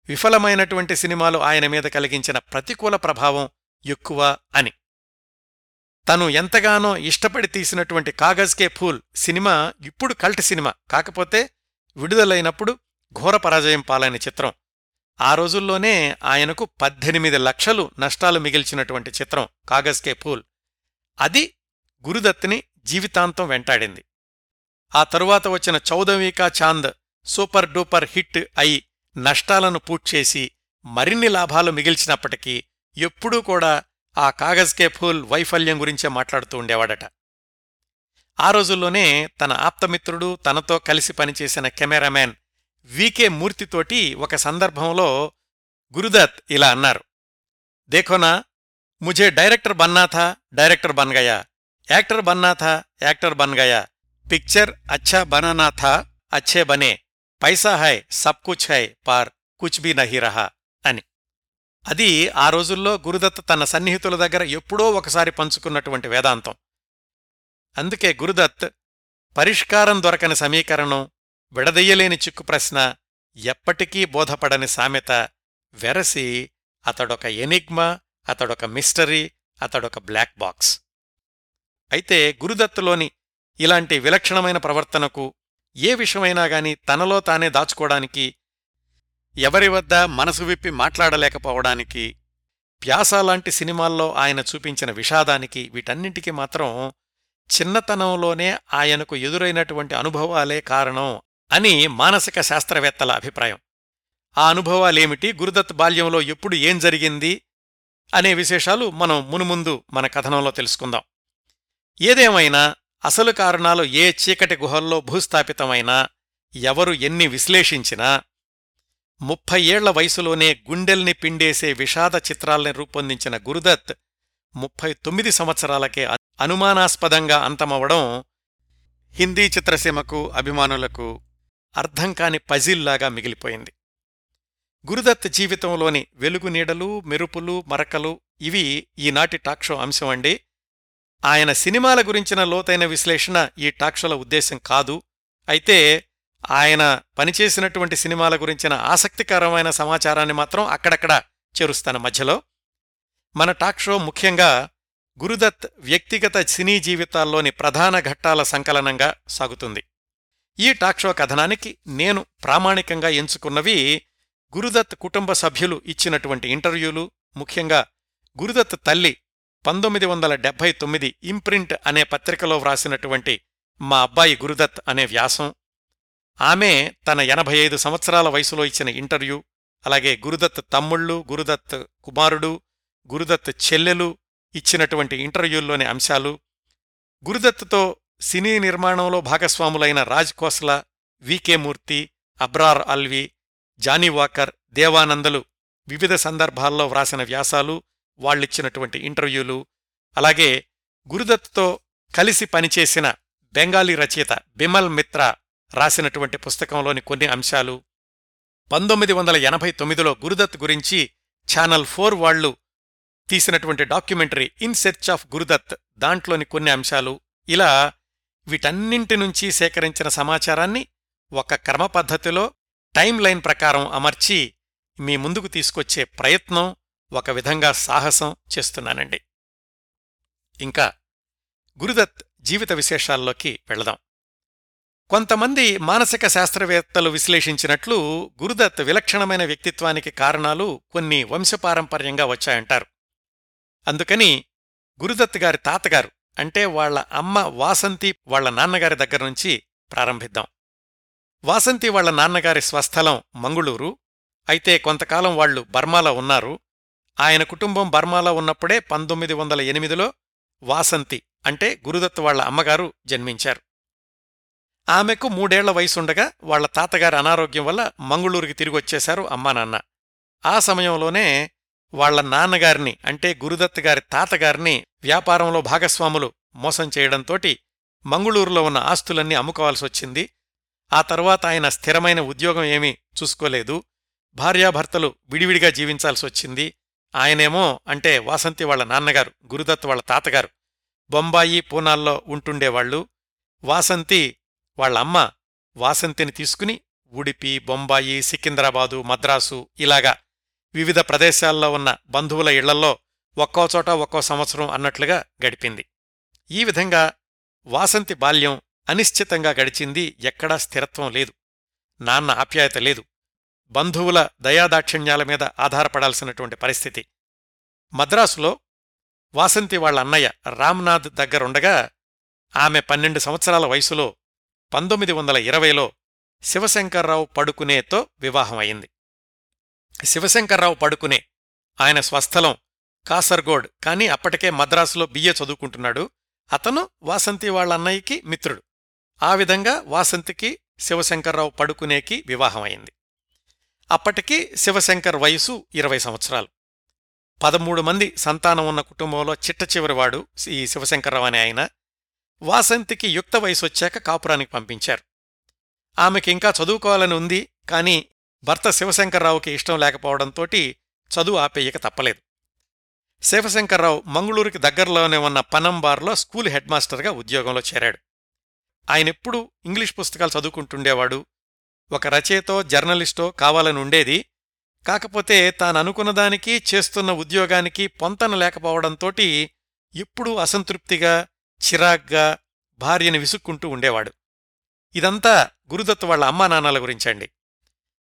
విఫలమైనటువంటి సినిమాలు ఆయన మీద కలిగించిన ప్రతికూల ప్రభావం ఎక్కువ అని. తను ఎంతగానో ఇష్టపడి తీసినటువంటి కాగజ్కే ఫూల్ సినిమా ఇప్పుడు కల్ట్ సినిమా కాకపోతే విడుదలైనప్పుడు ఘోర పరాజయం పాలైన చిత్రం. ఆ రోజుల్లోనే ఆయనకు పద్దెనిమిది లక్షలు నష్టాలు మిగిల్చినటువంటి చిత్రం కాగజ్కే ఫూల్ అది గురుదత్ని జీవితాంతం వెంటాడింది. ఆ తరువాత వచ్చిన Chaudhvin Ka Chand super duper hit అయి నష్టాలను పూడ్చేసి మరిన్ని లాభాలు మిగిల్చినప్పటికీ ఎప్పుడూ కూడా ఆ కాగజ్కే ఫూల్ వైఫల్యం గురించే మాట్లాడుతూ ఉండేవాడట. ఆ రోజుల్లోనే తన ఆప్తమిత్రుడు తనతో కలిసి పనిచేసిన కెమెరామ్యాన్ వికే మూర్తితోటి ఒక సందర్భంలో గురుదత్ ఇలా అన్నారు దేఖోనా ముజే డైరెక్టర్ బన్నా థా డైరెక్టర్ బన్ గయా యాక్టర్ బన్నా థా యాక్టర్ బన్ గయా పిక్చర్ అచ్చా బనానా థా అచ్చే బనే పైసా హై సబ్ కుచ్ హై పార్ కుచ్ భీ నహి రహా అని। అది ఆ రోజుల్లో గురుదత్ తన సన్నిహితుల దగ్గర ఎప్పుడో ఒకసారి పంచుకున్నటువంటి వేదాంతం. అందుకే గురుదత్ పరిష్కారం దొరకని సమీకరణం విడదయ్యలేని చిక్కు ప్రశ్న ఎప్పటికీ బోధపడని సామెత వెరసి అతడొక ఎనిగ్మా అతడొక మిస్టరీ అతడొక బ్లాక్ బాక్స్. అయితే గురుదత్తులోని ఇలాంటి విలక్షణమైన ప్రవర్తనకు ఏ విషయమైనా గాని తనలో తానే దాచుకోవడానికి ఎవరి వద్ద మనసు విప్పి మాట్లాడలేకపోవడానికి ప్యాసాలాంటి సినిమాల్లో ఆయన చూపించిన విషాదానికి వీటన్నింటికీ మాత్రం చిన్నతనంలోనే ఆయనకు ఎదురైనటువంటి అనుభవాలే కారణం అని మానసిక శాస్త్రవేత్తల అభిప్రాయం. ఆ అనుభవాలేమిటి? గురుదత్ బాల్యంలో ఎప్పుడు ఏం జరిగింది? అనే విశేషాలు మనం మునుముందు మన కథనంలో తెలుసుకుందాం. ఏదేమైనా అసలు కారణాలు ఏ చీకటి గుహల్లో భూస్థాపితమైనా ఎవరు ఎన్ని విశ్లేషించినా ముప్పై ఏళ్ళ వయసులోనే గుండెల్ని పిండేసే విషాద చిత్రాల్ని రూపొందించిన గురుదత్ ముప్పై తొమ్మిది సంవత్సరాలకే అనుమానాస్పదంగా అంతమవడం హిందీ చిత్రసీమకు అభిమానులకు అర్థంకాని పజిల్లాగా మిగిలిపోయింది. గురుదత్ జీవితంలోని వెలుగునీడలు మెరుపులు మరకలు ఇవి ఈనాటి టాక్షో అంశం అండి. ఆయన సినిమాల గురించిన లోతైన విశ్లేషణ ఈ టాక్షోల ఉద్దేశం కాదు. అయితే ఆయన పనిచేసినటువంటి సినిమాల గురించిన ఆసక్తికరమైన సమాచారాన్ని మాత్రం అక్కడక్కడ చేరుస్తాను మధ్యలో. మన టాక్ షో ముఖ్యంగా గురుదత్ వ్యక్తిగత సినీ జీవితాల్లోని ప్రధాన ఘట్టాల సంకలనంగా సాగుతుంది. ఈ టాక్ షో కథనానికి నేను ప్రామాణికంగా ఎంచుకున్నవి గురుదత్ కుటుంబ సభ్యులు ఇచ్చినటువంటి ఇంటర్వ్యూలు ముఖ్యంగా గురుదత్ తల్లి పంతొమ్మిది వందల డెబ్బై తొమ్మిది ఇంప్రింట్ అనే పత్రికలో వ్రాసినటువంటి మా అబ్బాయి గురుదత్ అనే వ్యాసం. ఆమె తన ఎనభై ఐదు సంవత్సరాల వయసులో ఇచ్చిన ఇంటర్వ్యూ అలాగే గురుదత్ తమ్ముళ్ళు గురుదత్ కుమారుడు గురుదత్ చెల్లెలు ఇచ్చినటువంటి ఇంటర్వ్యూల్లోని అంశాలు గురుదత్తుతో సినీ నిర్మాణంలో భాగస్వాములైన Raj Khosla V K Murthy Abrar Alvi Johnny Walker దేవానందలు వివిధ సందర్భాల్లో వ్రాసిన వ్యాసాలు వాళ్ళిచ్చినటువంటి ఇంటర్వ్యూలు అలాగే గురుదత్తో కలిసి పనిచేసిన బెంగాలీ రచయిత బిమల్ మిత్ర రాసినటువంటి పుస్తకంలోని కొన్ని అంశాలు. పంతొమ్మిది వందల ఎనభై తొమ్మిదిలో గురుదత్ గురించి ఛానల్ ఫోర్ వాళ్ళు తీసినటువంటి documentary in search of Guru Dutt దాంట్లోని కొన్ని అంశాలు. ఇలా వీటన్నింటి నుంచి సేకరించిన సమాచారాన్ని ఒక క్రమ పద్ధతిలో టైం లైన్ ప్రకారం అమర్చి మీ ముందుకు తీసుకొచ్చే ప్రయత్నం ఒక విధంగా సాహసం చేస్తున్నానండి. ఇంకా గురుదత్ జీవిత విశేషాల్లోకి వెళదాం. కొంతమంది మానసిక శాస్త్రవేత్తలు విశ్లేషించినట్లు గురుదత్ విలక్షణమైన వ్యక్తిత్వానికి కారణాలు కొన్ని వంశపారంపర్యంగా వచ్చాయంటారు. అందుకని గురుదత్ గారి తాతగారు అంటే వాళ్ళ అమ్మ వాసంతి వాళ్ళ నాన్నగారి దగ్గర నుంచి ప్రారంభిద్దాం. వాసంతి వాళ్ళ నాన్నగారి స్వస్థలం మంగుళూరు. అయితే కొంతకాలం వాళ్ళు బర్మాలో ఉన్నారు. ఆయన కుటుంబం బర్మాలో ఉన్నప్పుడే పంతొమ్మిది వందల ఎనిమిదిలో వాసంతి అంటే గురుదత్ వాళ్ళ అమ్మగారు జన్మించారు. ఆమెకు మూడేళ్ళ వయసుండగా వాళ్ళ తాతగారి అనారోగ్యం వల్ల మంగుళూరుకి తిరిగొచ్చేశారు అమ్మానాన్న. ఆ సమయంలోనే వాళ్ళ నాన్నగారిని అంటే గురుదత్ గారి తాతగారిని వ్యాపారంలో భాగస్వాములు మోసం చేయడంతోటి మంగుళూరులో ఉన్న ఆస్తులన్నీ అమ్ముకోవాల్సొచ్చింది. ఆ తర్వాత ఆయన స్థిరమైన ఉద్యోగం ఏమీ చూసుకోలేదు. భార్యాభర్తలు విడివిడిగా జీవించాల్సి వచ్చింది. ఆయనేమో అంటే వాసంతి వాళ్ళ నాన్నగారు గురుదత్ వాళ్ళ తాతగారు. బొంబాయి పూనాల్లో ఉంటుండేవాళ్ళు వాసంతి వాళ్ళ అమ్మ వాసంతిని తీసుకుని ఉడిపి బొంబాయి సికింద్రాబాదు మద్రాసు ఇలాగా వివిధ ప్రదేశాల్లో ఉన్న బంధువుల ఇళ్ళల్లో ఒక్కో చోట ఒక్కో సంవత్సరం అన్నట్లుగా గడిపింది. ఈ విధంగా వాసంతి బాల్యం అనిశ్చితంగా గడిచింది ఎక్కడా స్థిరత్వం లేదు. నాన్న ఆప్యాయత లేదు. బంధువుల దయాదాక్షిణ్యాల మీద ఆధారపడాల్సినటువంటి పరిస్థితి. మద్రాసులో వాసంతి వాళ్ళ అన్నయ్య రామ్నాథ్ దగ్గరుండగా ఆమె పన్నెండు సంవత్సరాల వయసులో పంతొమ్మిది వందల ఇరవైలో శివశంకర్రావు పడుకునేతో వివాహమైంది. శివశంకర్రావు పడుకునే ఆయన స్వస్థలం కాసర్గోడ్ కాని అప్పటికే మద్రాసులో బిఏ చదువుకుంటున్నాడు. అతను వాసంతి వాళ్ళ అన్నయ్యకి మిత్రుడు. ఆ విధంగా వాసంతికి శివశంకర్రావు పడుకునేకి వివాహమైంది. అప్పటికి శివశంకర్ వయసు ఇరవై సంవత్సరాలు. పదమూడు మంది సంతానం ఉన్న కుటుంబంలో చిట్ట చివరివాడు ఈ శివశంకర్రావు అనే ఆయన వాసంతికి యుక్త వయసు వచ్చాక కాపురానికి పంపించారు. ఆమెకి ఇంకా చదువుకోవాలని ఉంది కాని భర్త శివశంకర్రావుకి ఇష్టం లేకపోవడంతోటి చదువు ఆపేయక తప్పలేదు. శివశంకర్రావు మంగుళూరుకి దగ్గరలోనే ఉన్న పనంబార్లో స్కూల్ హెడ్ మాస్టర్గా ఉద్యోగంలో చేరాడు. ఆయనెప్పుడూ ఇంగ్లీష్ పుస్తకాలు చదువుకుంటుండేవాడు. ఒక రచయితో జర్నలిస్టో కావాలని ఉండేది. కాకపోతే తాననుకున్నదానికి చేస్తున్న ఉద్యోగానికి పొంతన లేకపోవడంతోటి ఎప్పుడూ అసంతృప్తిగా చిరాగ్గా భార్యని విసుక్కుంటూ ఉండేవాడు. ఇదంతా గురుదత్ వాళ్ళ అమ్మా నాన్నల గురించండి.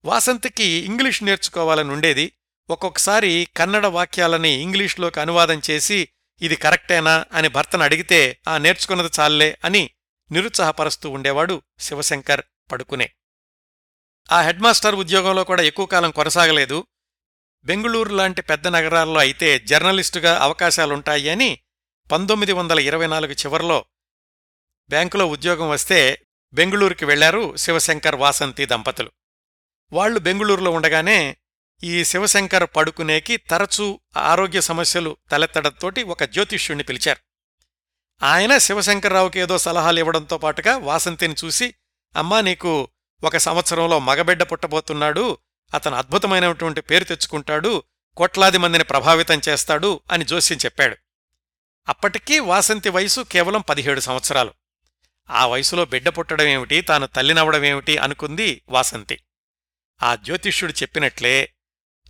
వాసంతికి ఇంగ్లీష్ నేర్చుకోవాలని ఉండేది. ఒక్కొక్కసారి కన్నడ వాక్యాలని ఇంగ్లీష్లోకి అనువాదం చేసి ఇది కరెక్టేనా? అని భర్తను అడిగితే ఆ నేర్చుకున్నది చాలే అని నిరుత్సాహపరుస్తూ ఉండేవాడు శివశంకర్ పడుకునే. ఆ హెడ్మాస్టర్ ఉద్యోగంలో కూడా ఎక్కువ కాలం కొనసాగలేదు. బెంగుళూరు లాంటి పెద్ద నగరాల్లో అయితే జర్నలిస్టుగా అవకాశాలుంటాయి అని పంతొమ్మిది వందల ఇరవై నాలుగు చివరిలో బ్యాంకులో ఉద్యోగం వస్తే బెంగుళూరుకి వెళ్ళారు శివశంకర్ వాసంతి దంపతులు. వాళ్ళు బెంగుళూరులో ఉండగానే ఈ శివశంకర్ పడుకునేకి తరచూ ఆరోగ్య సమస్యలు తలెత్తడంతోటి ఒక జ్యోతిష్యుణ్ణి పిలిచారు. ఆయన శివశంకర్రావుకి ఏదో సలహాలు ఇవ్వడంతో పాటుగా వాసంతిని చూసి అమ్మా నీకు ఒక సంవత్సరంలో మగబిడ్డ పుట్టబోతున్నాడు అతను అద్భుతమైనటువంటి పేరు తెచ్చుకుంటాడు కోట్లాది మందిని ప్రభావితం చేస్తాడు అని జోస్యం చెప్పాడు. అప్పటికీ వాసంతి వయసు కేవలం పదిహేడు సంవత్సరాలు. ఆ వయసులో బిడ్డ పుట్టడమేమిటి తాను తల్లినవడమేమిటి అనుకుంది వాసంతి. ఆ జ్యోతిష్యుడు చెప్పినట్లే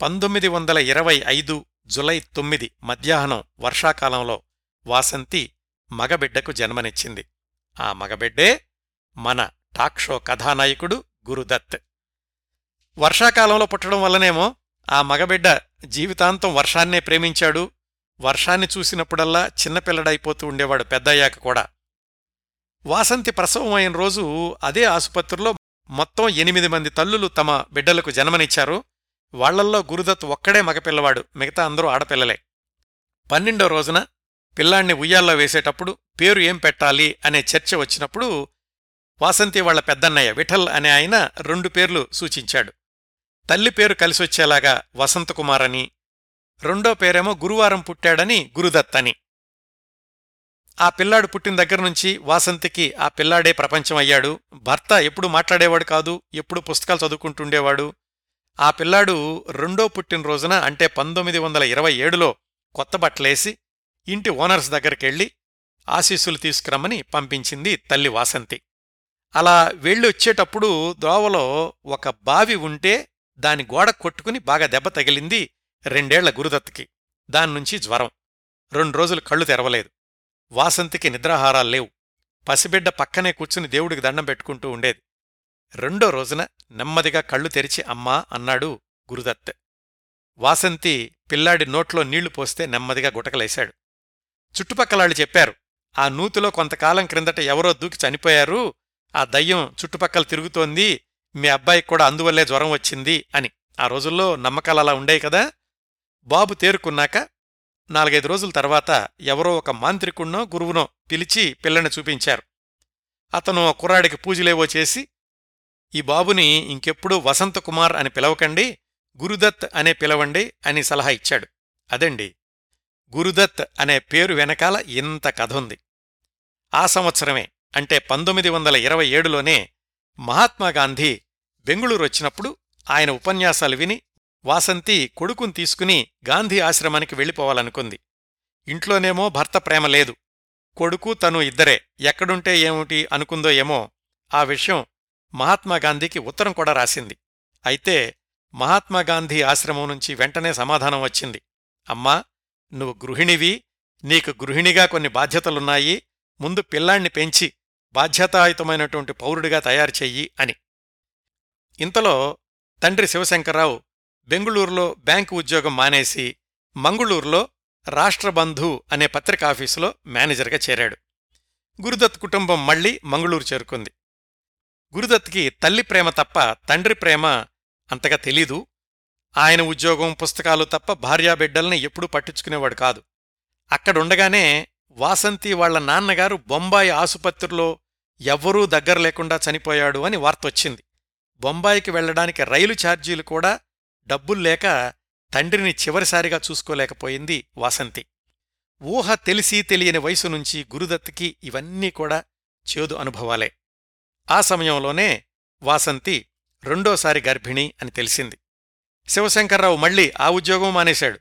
పంతొమ్మిది వందల ఇరవై ఐదు జులై తొమ్మిది మధ్యాహ్నం వర్షాకాలంలో వాసంతి మగబిడ్డకు జన్మనిచ్చింది. ఆ మగబిడ్డే మన టాక్ షో కథానాయకుడు గురుదత్. వర్షాకాలంలో పుట్టడం వల్లనేమో ఆ మగబిడ్డ జీవితాంతం వర్షాన్నే ప్రేమించాడు. వర్షాన్ని చూసినప్పుడల్లా చిన్నపిల్లడైపోతూ ఉండేవాడు పెద్దయ్యాక కూడా. వాసంతి ప్రసవం అయిన రోజు అదే ఆసుపత్రిలో మొత్తం ఎనిమిది మంది తల్లులు తమ బిడ్డలకు జన్మనిచ్చారు. వాళ్ళల్లో గురుదత్ ఒక్కడే మగపిల్లవాడు మిగతా అందరూ ఆడపిల్లలే. పన్నెండో రోజున పిల్లాణ్ణి ఉయ్యాల్లో వేసేటప్పుడు పేరు ఏం పెట్టాలి అనే చర్చ వచ్చినప్పుడు వాసంతి వాళ్ళ పెద్దన్నయ్య విఠల్ అనే ఆయన రెండు పేర్లు సూచించాడు. తల్లి పేరు కలిసొచ్చేలాగా వసంతకుమార్ అని రెండో పేరేమో గురువారం పుట్టాడని గురుదత్ అని. ఆ పిల్లాడు పుట్టిన దగ్గర నుంచి వాసంతికి ఆ పిల్లాడే ప్రపంచం అయ్యాడు. భర్త ఎప్పుడు మాట్లాడేవాడు కాదు ఎప్పుడు పుస్తకాలు చదువుకుంటుండేవాడు. ఆ పిల్లాడు రెండో పుట్టినరోజున అంటే పంతొమ్మిది వందల ఇరవై ఏడులో కొత్త బట్టలేసి ఇంటి ఓనర్స్ దగ్గరికెళ్ళి ఆశీస్సులు తీసుకురమ్మని పంపించింది తల్లి వాసంతి. అలా వెళ్ళొచ్చేటప్పుడు దోవలో ఒక బావి ఉంటే దాని గోడ కొట్టుకుని బాగా దెబ్బ తగిలింది రెండేళ్ళ గురుదత్తుకి. దాన్నుంచి జ్వరం. రెండు రోజులు కళ్ళు తెరవలేదు. వాసంతికి నిద్రాహారాలు లేవు. పసిబిడ్డ పక్కనే కూర్చుని దేవుడికి దండం పెట్టుకుంటూ ఉండేది. రెండో రోజున నెమ్మదిగా కళ్ళు తెరిచి అమ్మా అన్నాడు గురుదత్. వాసంతి పిల్లాడి నోట్లో నీళ్ళు పోస్తే నెమ్మదిగా గుటకలేశాడు. చుట్టుపక్కలాళ్ళు చెప్పారు. ఆ నూతిలో కొంతకాలం క్రిందట ఎవరో దూకి చనిపోయారు. ఆ దయ్యం చుట్టుపక్కల తిరుగుతోంది. మీ అబ్బాయికి కూడా అందువల్లే జ్వరం వచ్చింది అని. ఆ రోజుల్లో నమ్మకాలు అలా ఉండేవి కదా. బాబు తేరుకున్నాక నాలుగైదు రోజుల తర్వాత ఎవరో ఒక మాంత్రికుణ్ణో గురువునో పిలిచి పిల్లని చూపించారు. అతను కుర్రాడికి పూజలేవో చేసి ఈ బాబుని ఇంకెప్పుడూ వసంతకుమార్ అని పిలవకండి గురుదత్ అనే పిలవండి అని సలహా ఇచ్చాడు. అదండి గురుదత్ అనే పేరు వెనకాల ఇంత కథ ఉంది. ఆ సంవత్సరమే అంటే పంతొమ్మిది వందల ఇరవై ఏడులోనే మహాత్మాగాంధీ బెంగుళూరు వచ్చినప్పుడు ఆయన ఉపన్యాసాలు విని వాసంతి కొడుకుని తీసుకుని గాంధీ ఆశ్రమానికి వెళ్ళిపోవాలనుకుంది. ఇంట్లోనేమో భర్త ప్రేమ లేదు. కొడుకు తను ఇద్దరే ఎక్కడుంటే ఏమిటి అనుకుందో ఏమో ఆ విషయం మహాత్మాగాంధీకి ఉత్తరం కూడా రాసింది. అయితే మహాత్మాగాంధీ ఆశ్రమం నుంచి వెంటనే సమాధానం వచ్చింది. అమ్మా నువ్వు గృహిణివి నీకు గృహిణిగా కొన్ని బాధ్యతలున్నాయి ముందు పిల్లాణ్ణి పెంచి బాధ్యతాయుతమైనటువంటి పౌరుడిగా తయారు చెయ్యి అని. ఇంతలో తండ్రి శివశంకర్రావు బెంగుళూరులో బ్యాంకు ఉద్యోగం మానేసి మంగుళూరులో రాష్ట్రబంధు అనే పత్రికాఫీసులో మేనేజర్గా చేరాడు. గురుదత్ కుటుంబం మళ్ళీ మంగుళూరు చేరుకుంది. గురుదత్కి తల్లి ప్రేమ తప్ప తండ్రి ప్రేమ అంతగా తెలీదు ఆయన ఉద్యోగం పుస్తకాలు తప్ప భార్యాబిడ్డల్ని ఎప్పుడూ పట్టించుకునేవాడు కాదు. అక్కడుండగానే వాసంతి వాళ్ళ నాన్నగారు బొంబాయి ఆసుపత్రిలో ఎవ్వరూ దగ్గర లేకుండా చనిపోయాడు అని వార్తొచ్చింది బొంబాయికి వెళ్ళడానికి రైలు ఛార్జీలు కూడా డబ్బుల్లేక తండ్రిని చివరిసారిగా చూసుకోలేకపోయింది వాసంతి. ఊహ తెలిసి తెలియని వయసు నుంచి గురుదత్తుకి ఇవన్నీ కూడా చేదు అనుభవాలే. ఆ సమయంలోనే వాసంతి రెండోసారి గర్భిణి అని తెలిసింది. శివశంకర్రావు మళ్ళీ ఆ ఉద్యోగం మానేశాడు.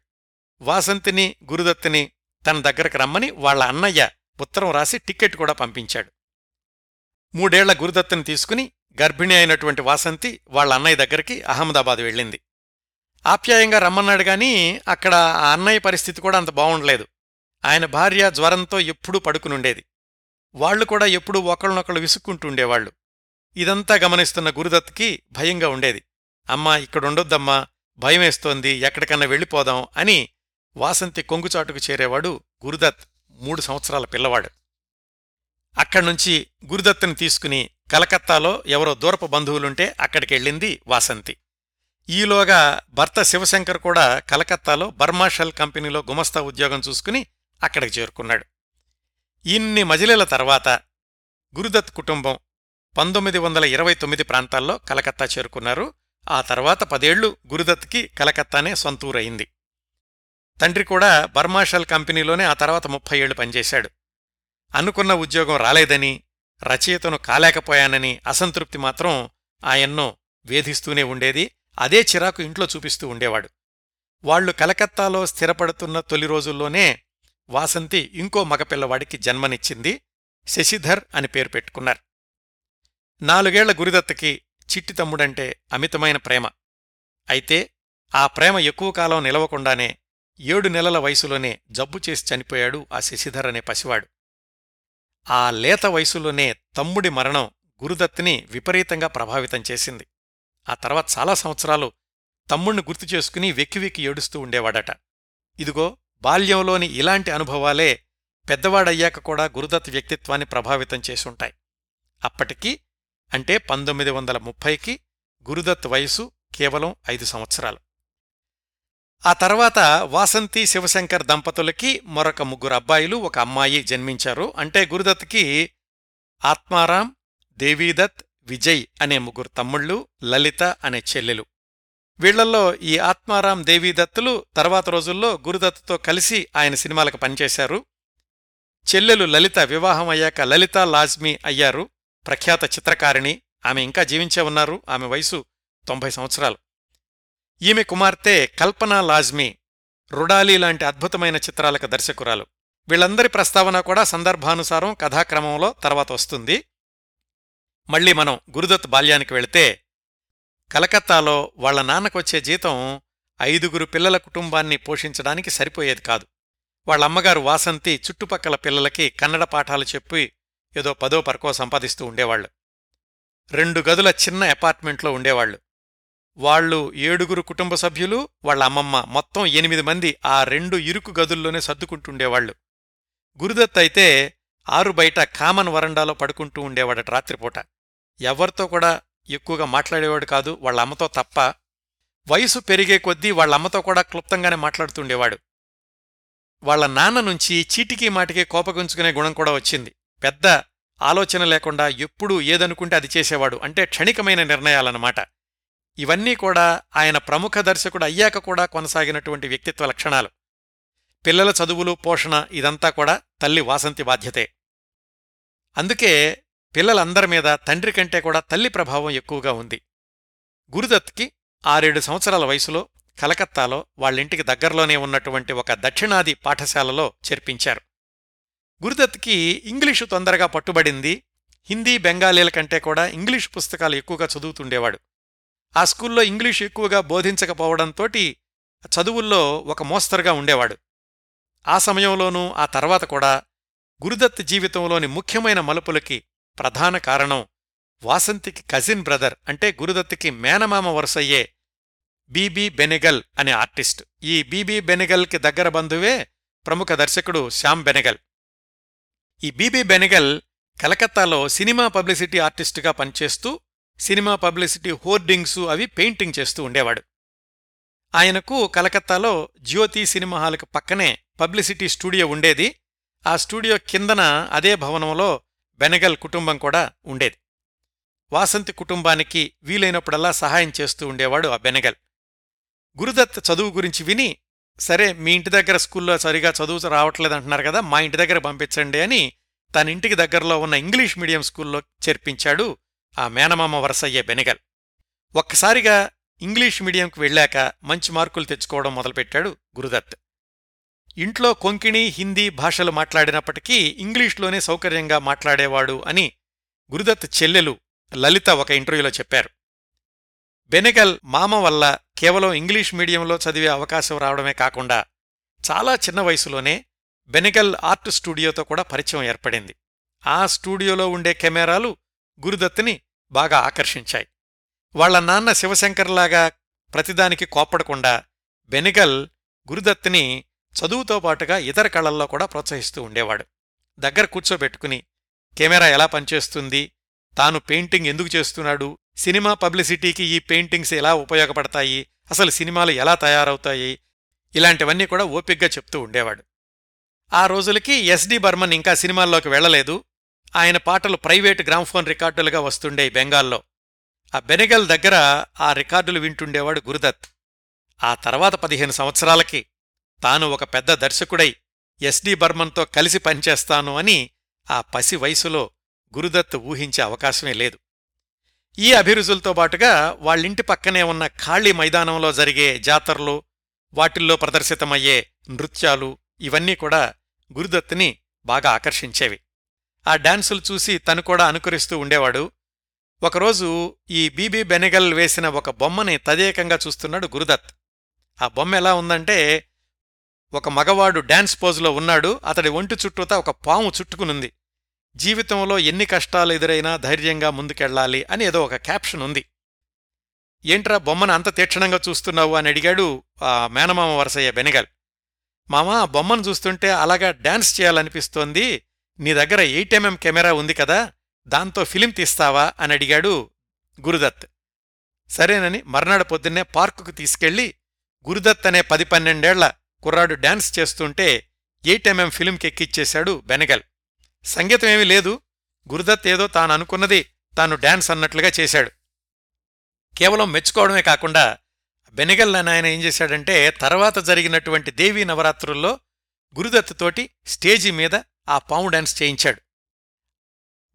వాసంతిని గురుదత్తుని తన దగ్గరకు రమ్మని వాళ్ళ అన్నయ్య ఉత్తరం రాసి టిక్కెట్ కూడా పంపించాడు. మూడేళ్ళ గురుదత్తుని తీసుకుని గర్భిణి అయినటువంటి వాసంతి వాళ్ళ అన్నయ్య దగ్గరికి అహ్మదాబాద్ వెళ్ళింది. ఆప్యాయంగా రమ్మన్నాడు గాని అక్కడ ఆ అన్నయ్య పరిస్థితి కూడా అంత బాగుండలేదు. ఆయన భార్య జ్వరంతో ఎప్పుడూ పడుకునుండేది. వాళ్ళు కూడా ఎప్పుడూ ఒకళ్ళనొకళ్ళు విసుక్కుంటుండేవాళ్ళు ఇదంతా గమనిస్తున్న గురుదత్కి భయంగా ఉండేది. అమ్మా ఇక్కడుండొద్దమ్మా భయమేస్తోంది ఎక్కడికన్నా వెళ్ళిపోదాం అని వాసంతి కొంగుచాటుకు చేరేవాడు గురుదత్ మూడు సంవత్సరాల పిల్లవాడు. అక్కడ్నుంచి గురుదత్తుని తీసుకుని కలకత్తాలో ఎవరో దూరపు బంధువులుంటే అక్కడికెళ్ళింది వాసంతి. ఈలోగా భర్త శివశంకర్ కూడా కలకత్తాలో బర్మాషల్ కంపెనీలో గుమస్తా ఉద్యోగం చూసుకుని అక్కడికి చేరుకున్నాడు. ఇన్ని మజిలీల తర్వాత గురుదత్ కుటుంబం పంతొమ్మిది వందల ఇరవై తొమ్మిది ప్రాంతాల్లో కలకత్తా చేరుకున్నారు. ఆ తర్వాత పదేళ్ళు గురుదత్కి కలకత్తానే సొంతూరయింది. తండ్రి కూడా బర్మాషల్ కంపెనీలోనే ఆ తర్వాత ముప్పై ఏళ్ళు పనిచేశాడు. అనుకున్న ఉద్యోగం రాలేదని రచయితను కాలేకపోయానని అసంతృప్తి మాత్రం ఆయన్ను వేధిస్తూనే ఉండేది. అదే చిరాకు ఇంట్లో చూపిస్తూ ఉండేవాడు. వాళ్ళు కలకత్తాలో స్థిరపడుతున్న తొలి రోజుల్లోనే వాసంతి ఇంకో మగపిల్లవాడికి జన్మనిచ్చింది శశిధర్ అని పేరు పెట్టుకున్నారు. నాలుగేళ్ళ గురిదత్తకి చిట్టి తమ్ముడంటే అమితమైన ప్రేమ. అయితే ఆ ప్రేమ ఎక్కువ కాలం నిలవకుండానే ఏడు నెలల వయసులోనే జబ్బు చేసి చనిపోయాడు ఆ శశిధర్ అనే పసివాడు. ఆ లేత వయసులోనే తమ్ముడి మరణం గురుదత్ని విపరీతంగా ప్రభావితం చేసింది. ఆ తర్వాత చాలా సంవత్సరాలు తమ్ముణ్ణి గుర్తు చేసుకుని వెక్కి వెక్కి ఏడుస్తూ ఉండేవాడట. ఇదిగో బాల్యంలోని ఇలాంటి అనుభవాలే పెద్దవాడయ్యాక కూడా గురుదత్ వ్యక్తిత్వాన్ని ప్రభావితం చేసుంటాయి అప్పటికి అంటే పంతొమ్మిది వందల ముప్పైకి గురుదత్ వయసు కేవలం ఐదు సంవత్సరాలు. ఆ తర్వాత వాసంతి శివశంకర్ దంపతులకి మరొక ముగ్గురు అబ్బాయిలు ఒక అమ్మాయి జన్మించారు. అంటే గురుదత్కి ఆత్మారాం దేవీదత్ విజయ్ అనే ముగ్గురు తమ్ముళ్ళు లలిత అనే చెల్లెలు. వీళ్ళల్లో ఈ ఆత్మారాం దేవీదత్తులు తర్వాత రోజుల్లో గురుదత్తుతో కలిసి ఆయన సినిమాలకు పనిచేశారు. చెల్లెలు లలిత వివాహం అయ్యాక లలిత లాజ్మీ అయ్యారు. ప్రఖ్యాత చిత్రకారిణి. ఆమె ఇంకా జీవించే ఉన్నారు. ఆమె వయసు తొంభై సంవత్సరాలు. ఈమె కుమార్తె కల్పనా లాజ్మీ రుడాలి లాంటి అద్భుతమైన చిత్రాలకు దర్శకురాలు. వీళ్ళందరి ప్రస్తావన కూడా సందర్భానుసారం కథాక్రమంలో తర్వాత వస్తుంది. మళ్ళీ మనం గురుదత్ బాల్యానికి వెళితే కలకత్తాలో వాళ్ళ నాన్నకొచ్చే జీతం ఐదుగురు పిల్లల కుటుంబాన్ని పోషించడానికి సరిపోయేది కాదు. వాళ్ళమ్మగారు వాసంతి చుట్టుపక్కల పిల్లలకి కన్నడ పాఠాలు చెప్పి ఏదో పదో పరకో సంపాదిస్తూ ఉండేవాళ్ళు రెండు గదుల చిన్న అపార్ట్మెంట్లో ఉండేవాళ్ళు వాళ్ళు ఏడుగురు కుటుంబ సభ్యులు వాళ్ళ అమ్మమ్మ మొత్తం ఎనిమిది మంది ఆ రెండు ఇరుకు గదుల్లోనే సర్దుకుంటుండేవాళ్ళు గురుదత్ అయితే ఆరు బయట కామన్ వరండాలో పడుకుంటూ ఉండేవాడట రాత్రిపూట. ఎవరితో కూడా ఎక్కువగా మాట్లాడేవాడు కాదు వాళ్ళ అమ్మతో తప్ప. వయసు పెరిగే కొద్దీ వాళ్ళ అమ్మతో కూడా క్లుప్తంగానే మాట్లాడుతుండేవాడు వాళ్ళ నాన్న నుంచి చీటికీ మాటికే కోపగించుకునే గుణం కూడా వచ్చింది. పెద్ద ఆలోచన లేకుండా ఎప్పుడూ ఏదనుకుంటే అది చేసేవాడు. అంటే క్షణికమైన నిర్ణయాలన్నమాట. ఇవన్నీ కూడా ఆయన ప్రముఖ దర్శకుడు అయ్యాక కూడా కొనసాగినటువంటి వ్యక్తిత్వ లక్షణాలు. పిల్లల చదువులు పోషణ ఇదంతా కూడా తల్లి వాసంతి బాధ్యతే. అందుకే పిల్లలందరి మీద తండ్రి కంటే కూడా తల్లి ప్రభావం ఎక్కువగా ఉంది. గురుదత్కి ఆరేడు సంవత్సరాల వయసులో కలకత్తాలో వాళ్ళింటికి దగ్గరలోనే ఉన్నటువంటి ఒక దక్షిణాది పాఠశాలలో చేర్పించారు. గురుదత్కి ఇంగ్లీషు తొందరగా పట్టుబడింది. హిందీ బెంగాలీల కంటే కూడా ఇంగ్లీషు పుస్తకాలు ఎక్కువగా చదువుతుండేవాడు. ఆ స్కూల్లో ఇంగ్లీషు ఎక్కువగా బోధించకపోవడంతోటి చదువుల్లో ఒక మోస్తరుగా ఉండేవాడు. ఆ సమయంలోనూ ఆ తర్వాత కూడా గురుదత్ జీవితంలోని ముఖ్యమైన మలుపులకి ప్రధాన కారణం వాసంతికి కజిన్ బ్రదర్ అంటే గురుదత్తుకి మేనమామ వరుసయ్యే బీబీ బెనెగల్ అనే ఆర్టిస్ట్. ఈ బీబీ బెనెగల్కి దగ్గర బంధువే ప్రముఖ దర్శకుడు శ్యామ్ బెనెగల్. ఈ బీబీ బెనగల్ కలకత్తాలో సినిమా పబ్లిసిటీ ఆర్టిస్టుగా పనిచేస్తూ సినిమా పబ్లిసిటీ హోర్డింగ్సు అవి పెయింటింగ్ చేస్తూ ఉండేవాడు. ఆయనకు కలకత్తాలో జ్యోతి సినిమా హాల్కి పక్కనే పబ్లిసిటీ స్టూడియో ఉండేది. ఆ స్టూడియో కిందన అదే భవనంలో బెనగల్ కుటుంబం కూడా ఉండేది. వాసంతి కుటుంబానికి వీలైనప్పుడల్లా సహాయం చేస్తూ ఉండేవాడు ఆ బెనగల్. గురుదత్ చదువు గురించి విని సరే మీ ఇంటి దగ్గర స్కూల్లో సరిగా చదువు రావట్లేదంటున్నారు కదా మా ఇంటి దగ్గర పంపించండి అని తన ఇంటికి దగ్గరలో ఉన్న ఇంగ్లీష్ మీడియం స్కూల్లో చేర్పించాడు ఆ మేనమామ వరసయ్య బెనగల్. ఒక్కసారిగా ఇంగ్లీష్ మీడియంకు వెళ్ళాక మంచి మార్కులు తెచ్చుకోవడం మొదలుపెట్టాడు గురుదత్. ఇంట్లో కొంకిణి హిందీ భాషలు మాట్లాడినప్పటికీ ఇంగ్లీష్లోనే సౌకర్యంగా మాట్లాడేవాడు అని గురుదత్ చెల్లెలు లలిత ఒక ఇంటర్వ్యూలో చెప్పారు. బెనెగల్ మామ వల్ల కేవలం ఇంగ్లీష్ మీడియంలో చదివే అవకాశం రావడమే కాకుండా చాలా చిన్న వయసులోనే బెనెగల్ ఆర్ట్ స్టూడియోతో కూడా పరిచయం ఏర్పడింది. ఆ స్టూడియోలో ఉండే కెమెరాలు గురుదత్తుని బాగా ఆకర్షించాయి. వాళ్ళ నాన్న శివశంకర్లాగా ప్రతిదానికి కోప్పడకుండా బెనిగల్ గురుదత్తుని చదువుతో పాటుగా ఇతర కళల్లో కూడా ప్రోత్సహిస్తూ ఉండేవాడు. దగ్గర కూర్చోబెట్టుకుని కెమెరా ఎలా పనిచేస్తుంది? తాను పెయింటింగ్ ఎందుకు చేస్తున్నాడు? సినిమా పబ్లిసిటీకి ఈ పెయింటింగ్స్ ఎలా ఉపయోగపడతాయి? అసలు సినిమాలు ఎలా తయారవుతాయి? ఇలాంటివన్నీ కూడా ఓపిగ్గా చెప్తూ ఉండేవాడు. ఆ రోజులకి ఎస్డి బర్మన్ ఇంకా సినిమాల్లోకి వెళ్ళలేదు ఆయన పాటలు ప్రైవేట్ గ్రామ్ఫోన్ రికార్డులుగా వస్తుండే బెంగాల్లో. ఆ బెనెగల్ దగ్గర ఆ రికార్డులు వింటుండేవాడు గురుదత్. ఆ తర్వాత పదిహేను సంవత్సరాలకి తాను ఒక పెద్ద దర్శకుడై ఎస్డి బర్మన్తో కలిసి పనిచేస్తాను అని ఆ పసి వయసులో గురుదత్ ఊహించే అవకాశమే లేదు. ఈ అభిరుచులతో పాటుగా వాళ్ళింటి పక్కనే ఉన్న ఖాళీ మైదానంలో జరిగే జాతరలు వాటిల్లో ప్రదర్శితమయ్యే నృత్యాలు ఇవన్నీ కూడా గురుదత్తుని బాగా ఆకర్షించేవి. ఆ డాన్సులు చూసి తను కూడా అనుకరిస్తూ ఉండేవాడు. ఒకరోజు ఈ బీబీ బెనెగల్ వేసిన ఒక బొమ్మని తదేకంగా చూస్తున్నాడు గురుదత్. ఆ బొమ్మ ఎలా ఉందంటే ఒక మగవాడు డాన్స్ పోజులో ఉన్నాడు అతడి ఒంటి చుట్టూతా ఒక పాము చుట్టుకునుంది. జీవితంలో ఎన్ని కష్టాలు ఎదురైనా ధైర్యంగా ముందుకెళ్ళాలి అని ఏదో ఒక క్యాప్షన్ ఉంది. ఏంట్రా బొమ్మను అంత తీక్షణంగా చూస్తున్నావు? అని అడిగాడు ఆ మేనమామ వరసయ్య బెనగల్. మామ ఆ బొమ్మను చూస్తుంటే అలాగా డాన్స్ చేయాలనిపిస్తోంది. నీ దగ్గర ఎయిట్ ఎంఎం కెమెరా ఉంది కదా దాంతో ఫిలిం తీస్తావా? అని అడిగాడు గురుదత్. సరేనని మర్నాడు పొద్దున్నే పార్కుకు తీసుకెళ్ళి గురుదత్ అనే పది పన్నెండేళ్ళ కుర్రాడు డాన్స్ చేస్తుంటే ఎయిట్ ఎంఎం ఫిలింకి ఎక్కిచ్చేశాడు సంగీతమేమీ లేదు. గురుదత్ ఏదో తాను అనుకున్నది తాను డాన్స్ అన్నట్లుగా చేశాడు. కేవలం మెచ్చుకోవడమే కాకుండా బెనగల్ అని ఆయన ఏం చేశాడంటే తర్వాత జరిగినటువంటి దేవీ నవరాత్రుల్లో గురుదత్ తోటి స్టేజి మీద ఆ పాము డాన్స్ చేయించాడు.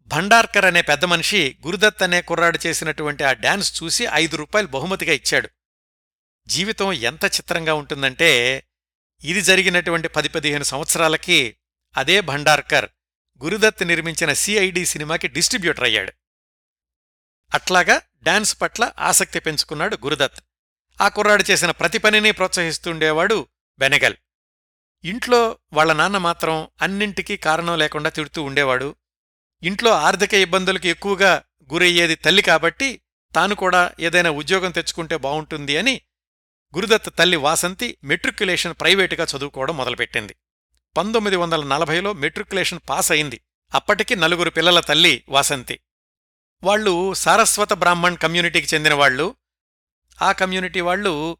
భండార్కర్ అనే పెద్ద మనిషి గురుదత్ అనే కుర్రాడు చేసినటువంటి ఆ డాన్స్ చూసి ఐదు రూపాయలు బహుమతిగా ఇచ్చాడు. జీవితం ఎంత చిత్రంగా ఉంటుందంటే ఇది జరిగినటువంటి పది పదిహేను సంవత్సరాలకి అదే భండార్కర్ గురుదత్ నిర్మించిన సిఐడి సినిమాకి డిస్ట్రిబ్యూటర్ అయ్యాడు. అట్లాగా డాన్స్ పట్ల ఆసక్తి పెంచుకున్నాడు గురుదత్. ఆ కుర్రాడు చేసిన ప్రతి పనిని ప్రోత్సహిస్తుండేవాడు బెనగల్. ఇంట్లో వాళ్ళ నాన్న మాత్రం అన్నింటికీ కారణం లేకుండా తిడుతూ ఉండేవాడు. ఇంట్లో ఆర్థిక ఇబ్బందులకు ఎక్కువగా గురయ్యేది తల్లి కాబట్టి తాను కూడా ఏదైనా ఉద్యోగం తెచ్చుకుంటే బావుంటుంది అని గురుదత్ తల్లి వాసంతి మెట్రిక్యులేషన్ ప్రైవేటుగా చదువుకోవడం మొదలుపెట్టింది. పంతొమ్మిది వందల నలభైలో మెట్రికులేషన్ పాస్ అయింది అప్పటికి నలుగురు పిల్లల తల్లి వాసంతి. వాళ్ళు సారస్వత బ్రాహ్మణ్ కమ్యూనిటీకి చెందినవాళ్ళు ఆ కమ్యూనిటీ వాళ్ళు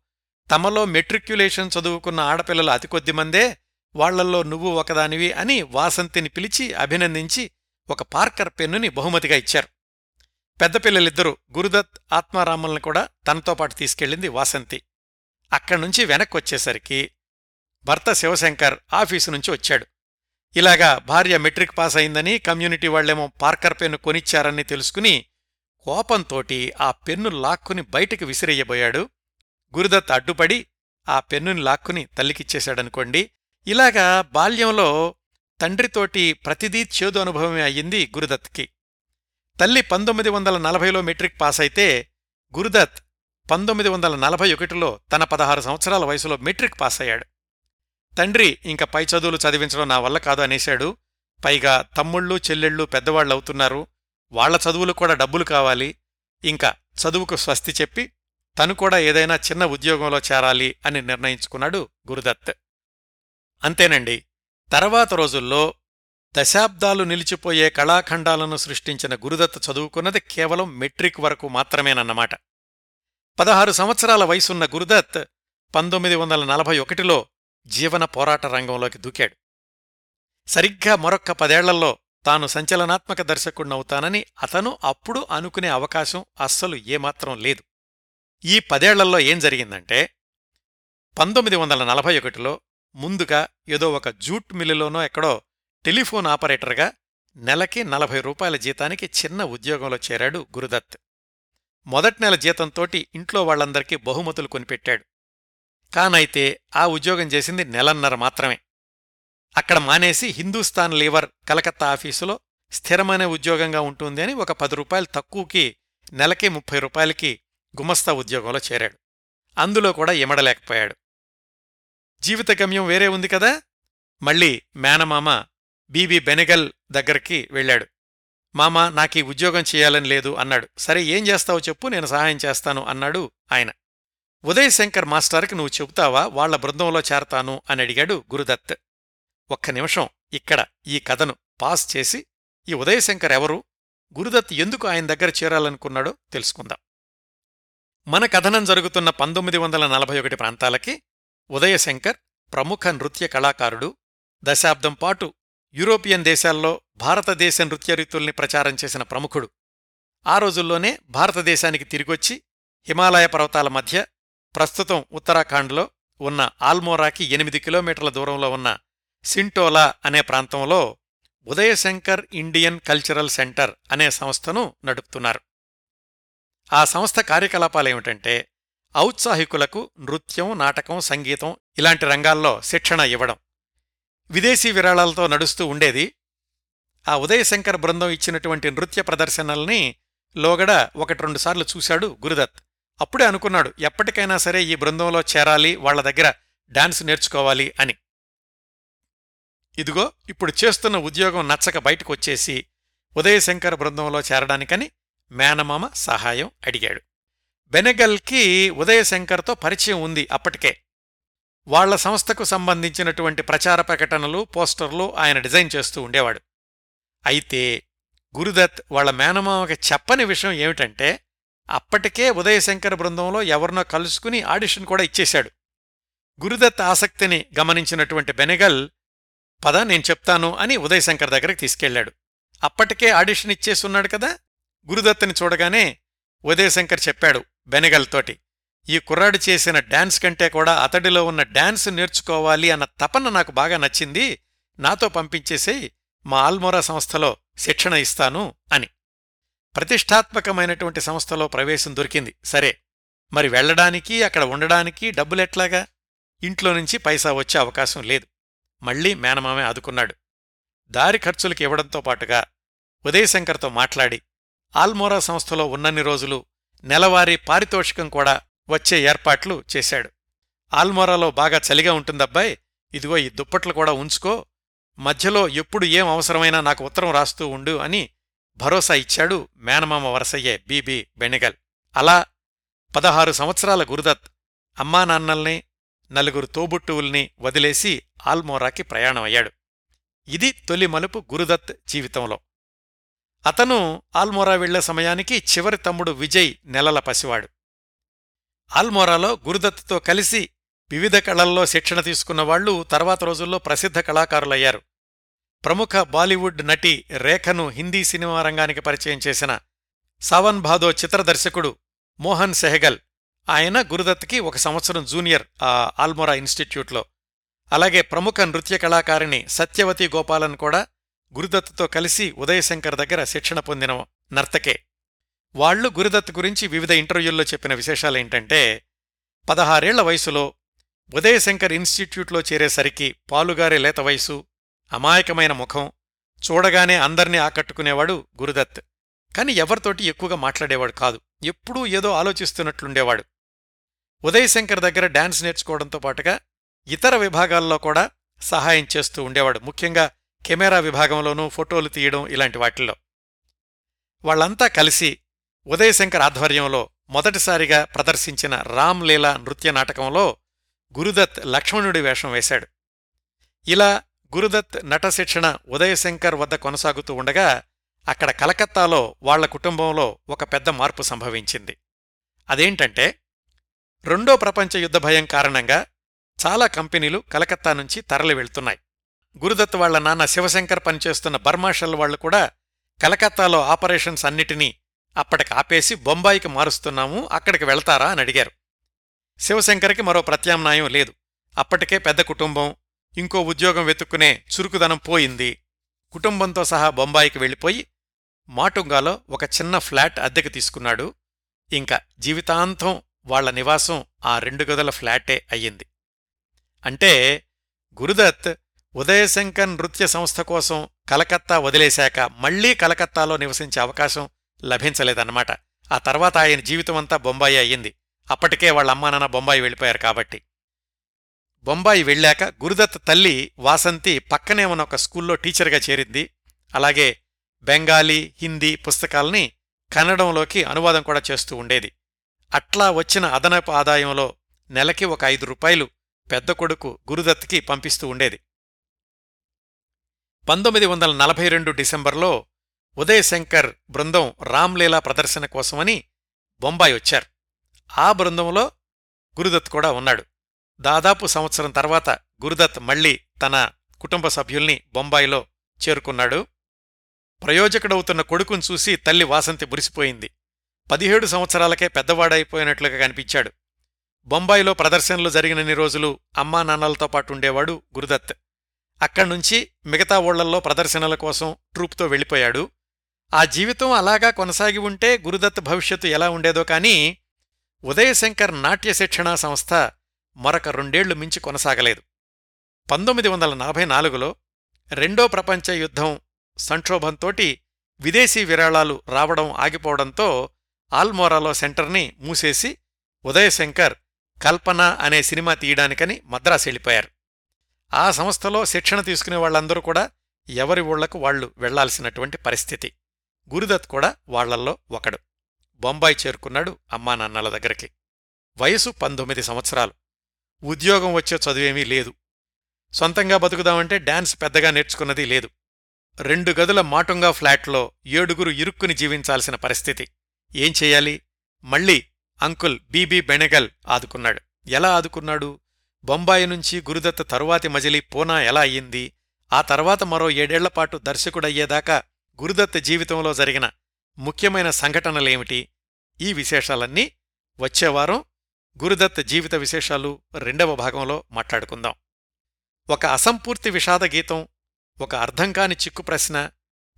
తమలో మెట్రిక్యులేషన్ చదువుకున్న ఆడపిల్లలు అతి కొద్దిమందే వాళ్ళల్లో నువ్వు ఒకదానివి అని వాసంతిని పిలిచి అభినందించి ఒక పార్కర్ పెన్నుని బహుమతిగా ఇచ్చారు. పెద్దపిల్లలిద్దరూ గురుదత్ ఆత్మారాములను కూడా తనతో పాటు తీసుకెళ్ళింది వాసంతి. అక్కడ్నుంచి వెనక్కొచ్చేసరికి భర్త శివశంకర్ ఆఫీసు నుంచి వచ్చాడు. ఇలాగా భార్య మెట్రిక్ పాస్ అయిందని కమ్యూనిటీ వాళ్ళేమో పార్కర్ పెన్ను కొనిచ్చారని తెలుసుకుని కోపంతోటి ఆ పెన్ను లాక్కుని బయటికి విసిరేయబోయాడు. గురుదత్ అడ్డుపడి ఆ పెన్నుని లాక్కుని తల్లికిచ్చేశాడనుకోండి. ఇలాగా బాల్యంలో తండ్రితోటి ప్రతిదీ చేదు అనుభవమే అయ్యింది గురుదత్కి. తల్లి పంతొమ్మిది వందల నలభైలో మెట్రిక్ పాస్ అయితే గురుదత్ పంతొమ్మిది వందల నలభై ఒకటిలో తన పదహారు సంవత్సరాల వయసులో మెట్రిక్ పాస్ అయ్యాడు. తండ్రి ఇంక పై చదువులు చదివించడం నా వల్ల కాదు అనేశాడు. పైగా తమ్ముళ్ళు చెల్లెళ్ళు పెద్దవాళ్ళవుతున్నారు వాళ్ళ చదువులు కూడా డబ్బులు కావాలి. ఇంకా చదువుకు స్వస్తి చెప్పి తను కూడా ఏదైనా చిన్న ఉద్యోగంలో చేరాలి అని నిర్ణయించుకున్నాడు గురుదత్. అంతేనండి. తర్వాత రోజుల్లో దశాబ్దాలు నిలిచిపోయే కళాఖండాలను సృష్టించిన గురుదత్ చదువుకున్నది కేవలం మెట్రిక్ వరకు మాత్రమేనన్నమాట. పదహారు సంవత్సరాల వయసున్న గురుదత్ పంతొమ్మిది వందల నలభై ఒకటిలో జీవన పోరాట రంగంలోకి దూకాడు. సరిగ్గా మరొక్క పదేళ్ళలో తాను సంచలనాత్మక దర్శకుణ్ణవుతానని అతను అప్పుడు అనుకునే అవకాశం అస్సలు ఏమాత్రం లేదు. ఈ పదేళ్ళలో ఏం జరిగిందంటే పంతొమ్మిది వందల నలభై ఒకటిలో ముందుగా ఏదో ఒక జూట్ మిల్లులోనో ఎక్కడో టెలిఫోన్ ఆపరేటర్గా నెలకి నలభై రూపాయల జీతానికి చిన్న ఉద్యోగంలో చేరాడు గురుదత్. మొదటి నెల జీతంతోటి ఇంట్లో వాళ్ళందరికీ బహుమతులు కొనిపెట్టాడు. కానైతే ఆ ఉద్యోగం చేసింది నెలన్నర మాత్రమే. అక్కడ మానేసి హిందూస్థాన్ లీవర్ కలకత్తా ఆఫీసులో స్థిరమైన ఉద్యోగంగా ఉంటుంది అని ఒక పది రూపాయలు తక్కువకి నెలకి ముప్పై రూపాయలకి గుమస్తా ఉద్యోగంలో చేరాడు. అందులో కూడా ఇమడలేకపోయాడు. జీవిత గమ్యం వేరే ఉంది కదా? మళ్ళీ మేనమామ బీబీ బెనెగల్ దగ్గరికి వెళ్ళాడు. మామా నాకీ ఉద్యోగం చేయాలని లేదు అన్నాడు. సరే ఏం చేస్తావో చెప్పు నేను సహాయం చేస్తాను అన్నాడు ఆయన. ఉదయ్ శంకర్ మాస్టర్కి నువ్వు చెబుతావా? వాళ్ళ బృందంలో చేరతాను అని అడిగాడు గురుదత్. ఒక్క నిమిషం ఇక్కడ ఈ కథను పాస్ చేసి ఈ ఉదయశంకర్ ఎవరు? గురుదత్ ఎందుకు ఆయన దగ్గర చేరాలనుకున్నాడో తెలుసుకుందాం. మన కథనం జరుగుతున్న పంతొమ్మిది వందల నలభై ఒకటి ప్రాంతాలకి ఉదయశంకర్ ప్రముఖ నృత్య కళాకారుడు దశాబ్దం పాటు యూరోపియన్ దేశాల్లో భారతదేశ నృత్యరీతుల్ని ప్రచారం చేసిన ప్రముఖుడు. ఆ రోజుల్లోనే భారతదేశానికి తిరిగొచ్చి హిమాలయ పర్వతాల మధ్య ప్రస్తుతం ఉత్తరాఖండ్లో ఉన్న ఆల్మోరాకి ఎనిమిది కిలోమీటర్ల దూరంలో ఉన్న సింటోలా అనే ప్రాంతంలో ఉదయశంకర్ ఇండియన్ కల్చరల్ సెంటర్ అనే సంస్థను నడుపుతున్నారు. ఆ సంస్థ కార్యకలాపాలేమిటంటే ఔత్సాహికులకు నృత్యం నాటకం సంగీతం ఇలాంటి రంగాల్లో శిక్షణ ఇవ్వడం. విదేశీ విరాళాలతో నడుస్తూ ఉండేది. ఆ ఉదయశంకర్ బృందం ఇచ్చినటువంటి నృత్య ప్రదర్శనల్ని లోగడ ఒకటి రెండుసార్లు చూశాడు గురుదత్. అప్పుడే అనుకున్నాడు ఎప్పటికైనా సరే ఈ బృందంలో చేరాలి వాళ్ళ దగ్గర డాన్స్ నేర్చుకోవాలి అని. ఇదిగో ఇప్పుడు చేస్తున్న ఉద్యోగం నచ్చక బయటకొచ్చేసి ఉదయశంకర్ బృందంలో చేరడానికని మేనమామ సహాయం అడిగాడు. బెనెగల్కి ఉదయశంకర్తో పరిచయం ఉంది అప్పటికే. వాళ్ళ సంస్థకు సంబంధించినటువంటి ప్రచార ప్రకటనలు పోస్టర్లు ఆయన డిజైన్ చేస్తూ ఉండేవాడు. అయితే గురుదత్ వాళ్ళ మేనమామకి చెప్పని విషయం ఏమిటంటే అప్పటికే ఉదయశంకర్ బృందంలో ఎవరినో కలుసుకుని ఆడిషన్ కూడా ఇచ్చేశాడు. గురుదత్ ఆసక్తిని గమనించినటువంటి బెనెగల్ పద నేను చెప్తాను అని ఉదయశంకర్ దగ్గరికి తీసుకెళ్ళాడు అప్పటికే ఆడిషన్ ఇచ్చేసున్నాడు కదా? గురుదత్తుని చూడగానే ఉదయశంకర్ చెప్పాడు బెనెగల్తోటి ఈ కుర్రాడు చేసిన డాన్స్ కంటే కూడా అతడిలో ఉన్న డాన్స్ నేర్చుకోవాలి అన్న తపన నాకు బాగా నచ్చింది. నాతో పంపించేసి మా ఆల్మోరా సంస్థలో శిక్షణ ఇస్తాను అని. ప్రతిష్టాత్మకమైనటువంటి సంస్థలో ప్రవేశం దొరికింది. సరే మరి వెళ్ళడానికి అక్కడ ఉండడానికి డబ్బులెట్లాగా ఇంట్లో నుంచి పైసా వచ్చే అవకాశం లేదు. మళ్ళీ మేనమామే ఆదుకున్నాడు. దారి ఖర్చులకి ఇవ్వడంతో పాటుగా ఉదయశంకర్తో మాట్లాడి ఆల్మోరా సంస్థలో ఉన్నన్ని రోజులు నెలవారీ పారితోషికం కూడా వచ్చే ఏర్పాట్లు చేశాడు. ఆల్మోరాలో బాగా చలిగా ఉంటుందబ్బాయ్ ఇదిగో ఈ దుప్పట్లు కూడా ఉంచుకో మధ్యలో ఎప్పుడు ఏం అవసరమైనా నాకు ఉత్తరం రాస్తూ ఉండు అని భరోసా ఇచ్చాడు మేనమామ వరసయ్యే బీబీ బెనెగల్ అలా పదహారు సంవత్సరాల గురుదత్ అమ్మా నాన్నల్ని నలుగురు తోబుట్టువుల్ని వదిలేసి ఆల్మోరాకి ప్రయాణమయ్యాడు. ఇది తొలి మలుపు గురుదత్ జీవితంలో. అతను ఆల్మోరా వెళ్ళే సమయానికి చివరి తమ్ముడు విజయ్ నెలల పసివాడు. ఆల్మోరాలో గురుదత్తుతో కలిసి వివిధ కళల్లో శిక్షణ తీసుకున్న వాళ్ళు తర్వాత రోజుల్లో ప్రసిద్ధ కళాకారులయ్యారు. ప్రముఖ బాలీవుడ్ నటి రేఖను హిందీ సినిమా రంగానికి పరిచయం చేసిన సావన్ భాదో చిత్ర దర్శకుడు మోహన్ సెహగల్. ఆయన గురుదత్కి ఒక సంవత్సరం జూనియర్ ఆ ఆల్మోరా ఇన్స్టిట్యూట్లో. అలాగే ప్రముఖ నృత్య కళాకారిణి సత్యవతి గోపాలన్ కూడా గురుదత్తుతో కలిసి ఉదయశంకర్ దగ్గర శిక్షణ పొందిన నర్తకే. వాళ్ళు గురుదత్ గురించి వివిధ ఇంటర్వ్యూల్లో చెప్పిన విశేషాలేంటంటే పదహారేళ్ళ వయసులో ఉదయశంకర్ ఇన్స్టిట్యూట్లో చేరేసరికి పాలుగారే లేత వయసు అమాయకమైన ముఖం చూడగానే అందర్నీ ఆకట్టుకునేవాడు గురుదత్. కాని ఎవరితోటి ఎక్కువగా మాట్లాడేవాడు కాదు. ఎప్పుడూ ఏదో ఆలోచిస్తున్నట్లుండేవాడు. ఉదయశంకర్ దగ్గర డాన్స్ నేర్చుకోవడంతో పాటుగా ఇతర విభాగాల్లో కూడా సహాయం చేస్తూ ఉండేవాడు. ముఖ్యంగా కెమెరా విభాగంలోనూ ఫోటోలు తీయడం ఇలాంటి వాటిల్లో. వాళ్ళంతా కలిసి ఉదయశంకర్ ఆధ్వర్యంలో మొదటిసారిగా ప్రదర్శించిన రామ్లీలా నృత్య నాటకంలో గురుదత్ లక్ష్మణుడి వేషం వేశాడు. ఇలా గురుదత్ నటశిక్షణ ఉదయశంకర్ వద్ద కొనసాగుతూ ఉండగా అక్కడ కలకత్తాలో వాళ్ళ కుటుంబంలో ఒక పెద్ద మార్పు సంభవించింది. అదేంటంటే రెండో ప్రపంచ యుద్ధ భయం కారణంగా చాలా కంపెనీలు కలకత్తా నుంచి తరలి వెళ్తున్నాయి. గురుదత్ వాళ్ళ నాన్న శివశంకర్ పనిచేస్తున్న బర్మాషల్ వాళ్ళు కూడా కలకత్తాలో ఆపరేషన్స్ అన్నిటినీ అప్పటికి ఆపేసి బొంబాయికి మారుస్తున్నాము అక్కడికి వెళ్తారా అని అడిగారు. శివశంకర్కి మరో ప్రత్యామ్నాయం లేదు. అప్పటికే పెద్ద కుటుంబం ఇంకో ఉద్యోగం వెతుక్కునే చురుకుదనం పోయింది. కుటుంబంతో సహా బొంబాయికి వెళ్ళిపోయి మాటుంగాలో ఒక చిన్న ఫ్లాట్ అద్దెకు తీసుకున్నాడు. ఇంకా జీవితాంతం వాళ్ళ నివాసం ఆ రెండు గదుల ఫ్లాటే అయ్యింది. అంటే గురుదత్ ఉదయశంకర్ నృత్య సంస్థ కోసం కలకత్తా వదిలేశాక మళ్ళీ కలకత్తాలో నివసించే అవకాశం లభించలేదన్నమాట. ఆ తర్వాత ఆయన జీవితమంతా బొంబాయి అయ్యింది. అప్పటికే వాళ్ళ అమ్మానాన్న బొంబాయి వెళ్ళిపోయారు కాబట్టి. బొంబాయి వెళ్ళాక గురుదత్ తల్లి వాసంతి పక్కనే ఉన్న ఒక స్కూల్లో టీచర్గా చేరింది. అలాగే బెంగాలీ హిందీ పుస్తకాల్ని కన్నడంలోకి అనువాదం కూడా చేస్తూ ఉండేది. అట్లా వచ్చిన అదనపు ఆదాయంలో నెలకి ఒక ఐదు రూపాయలు పెద్ద కొడుకు గురుదత్కి పంపిస్తూ ఉండేది. పంతొమ్మిది వందల నలభై రెండు డిసెంబర్లో ఉదయశంకర్ బృందం రామ్లీలా ప్రదర్శన కోసమని బొంబాయి వచ్చారు. ఆ బృందంలో గురుదత్ కూడా ఉన్నాడు. దాదాపు సంవత్సరం తర్వాత గురుదత్ మళ్ళీ తన కుటుంబ సభ్యుల్ని బొంబాయిలో చేరుకున్నాడు. ప్రయోజకుడవుతున్న కొడుకును చూసి తల్లి వాసంతి మురిసిపోయింది. పదిహేడు సంవత్సరాలకే పెద్దవాడైపోయినట్లుగా కనిపించాడు. బొంబాయిలో ప్రదర్శనలు జరిగినన్ని రోజులు అమ్మా నాన్నలతో పాటు ఉండేవాడు గురుదత్. అక్కడ్నుంచి మిగతా ఓళ్ళల్లో ప్రదర్శనల కోసం ట్రూప్తో వెళ్ళిపోయాడు. ఆ జీవితం అలాగా కొనసాగి ఉంటే గురుదత్ భవిష్యత్తు ఎలా ఉండేదో కానీ ఉదయశంకర్ నాట్య శిక్షణా సంస్థ మరొక రెండేళ్ళు మించి కొనసాగలేదు. పంతొమ్మిది వందల నలభై నాలుగులో రెండో ప్రపంచ యుద్ధం సంక్షోభంతోటి విదేశీ విరాళాలు రావడం ఆగిపోవడంతో ఆల్మోరాలో సెంటర్ని మూసేసి ఉదయశంకర్ కల్పన అనే సినిమా తీయడానికని మద్రాసు వెళ్ళిపోయారు. ఆ సంస్థలో శిక్షణ తీసుకునే వాళ్ళందరూ కూడా ఎవరి ఊళ్ళకు వాళ్ళు వెళ్ళాల్సినటువంటి పరిస్థితి. గురుదత్ కూడా వాళ్ళల్లో ఒకడు. బొంబాయి చేరుకున్నాడు అమ్మానాన్నల దగ్గరికి. వయసు పంతొమ్మిది సంవత్సరాలు. ఉద్యోగం వచ్చే చదువేమీ లేదు. సొంతంగా బతుకుదామంటే డాన్స్ పెద్దగా నేర్చుకున్నది లేదు. రెండు గదుల మాటుంగా ఫ్లాట్లో ఏడుగురు ఇరుక్కుని జీవించాల్సిన పరిస్థితి. ఏం చెయ్యాలి మళ్ళీ అంకుల్ బీబీ బెనెగల్ ఆదుకున్నాడు. ఎలా ఆదుకున్నాడు? బొంబాయి నుంచి గురుదత్త తరువాతి మజిలీ పూనా ఎలా అయ్యింది? ఆ తర్వాత మరో ఏడేళ్ళపాటు దర్శకుడయ్యేదాకా గురుదత్త జీవితంలో జరిగిన ముఖ్యమైన సంఘటనలేమిటి? ఈ విశేషాలన్నీ వచ్చేవారం గురుదత్ జీవిత విశేషాలు రెండవ భాగంలో మాట్లాడుకుందాం. ఒక అసంపూర్తి విషాద గీతం ఒక అర్థంకాని చిక్కు ప్రశ్న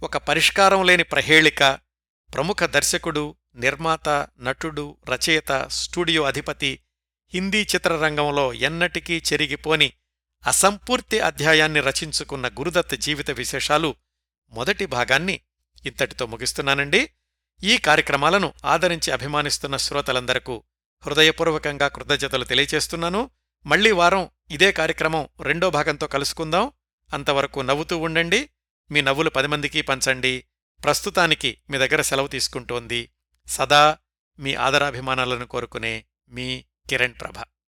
ఒక పరిష్కారం లేని ప్రహేళిక ప్రముఖ దర్శకుడు నిర్మాత నటుడు రచయిత స్టూడియో అధిపతి హిందీ చిత్రరంగంలో ఎన్నటికీ చెరిగిపోని అసంపూర్తి అధ్యాయాన్ని రచించుకున్న గురుదత్ జీవిత విశేషాలు మొదటి భాగాన్ని ఇంతటితో ముగిస్తున్నానండి. ఈ కార్యక్రమాలను ఆదరించి అభిమానిస్తున్న శ్రోతలందరకు హృదయపూర్వకంగా కృతజ్ఞతలు తెలియచేస్తున్నాను. మళ్ళీ వారం ఇదే కార్యక్రమం రెండో భాగంతో కలుసుకుందాం. అంతవరకు నవ్వుతూ ఉండండి. మీ నవ్వులు పది మందికి పంచండి. ప్రస్తుతానికి మీ దగ్గర సెలవు తీసుకుంటోంది సదా మీ ఆదరాభిమానాలను కోరుకునే మీ కిరణ్ ప్రభ.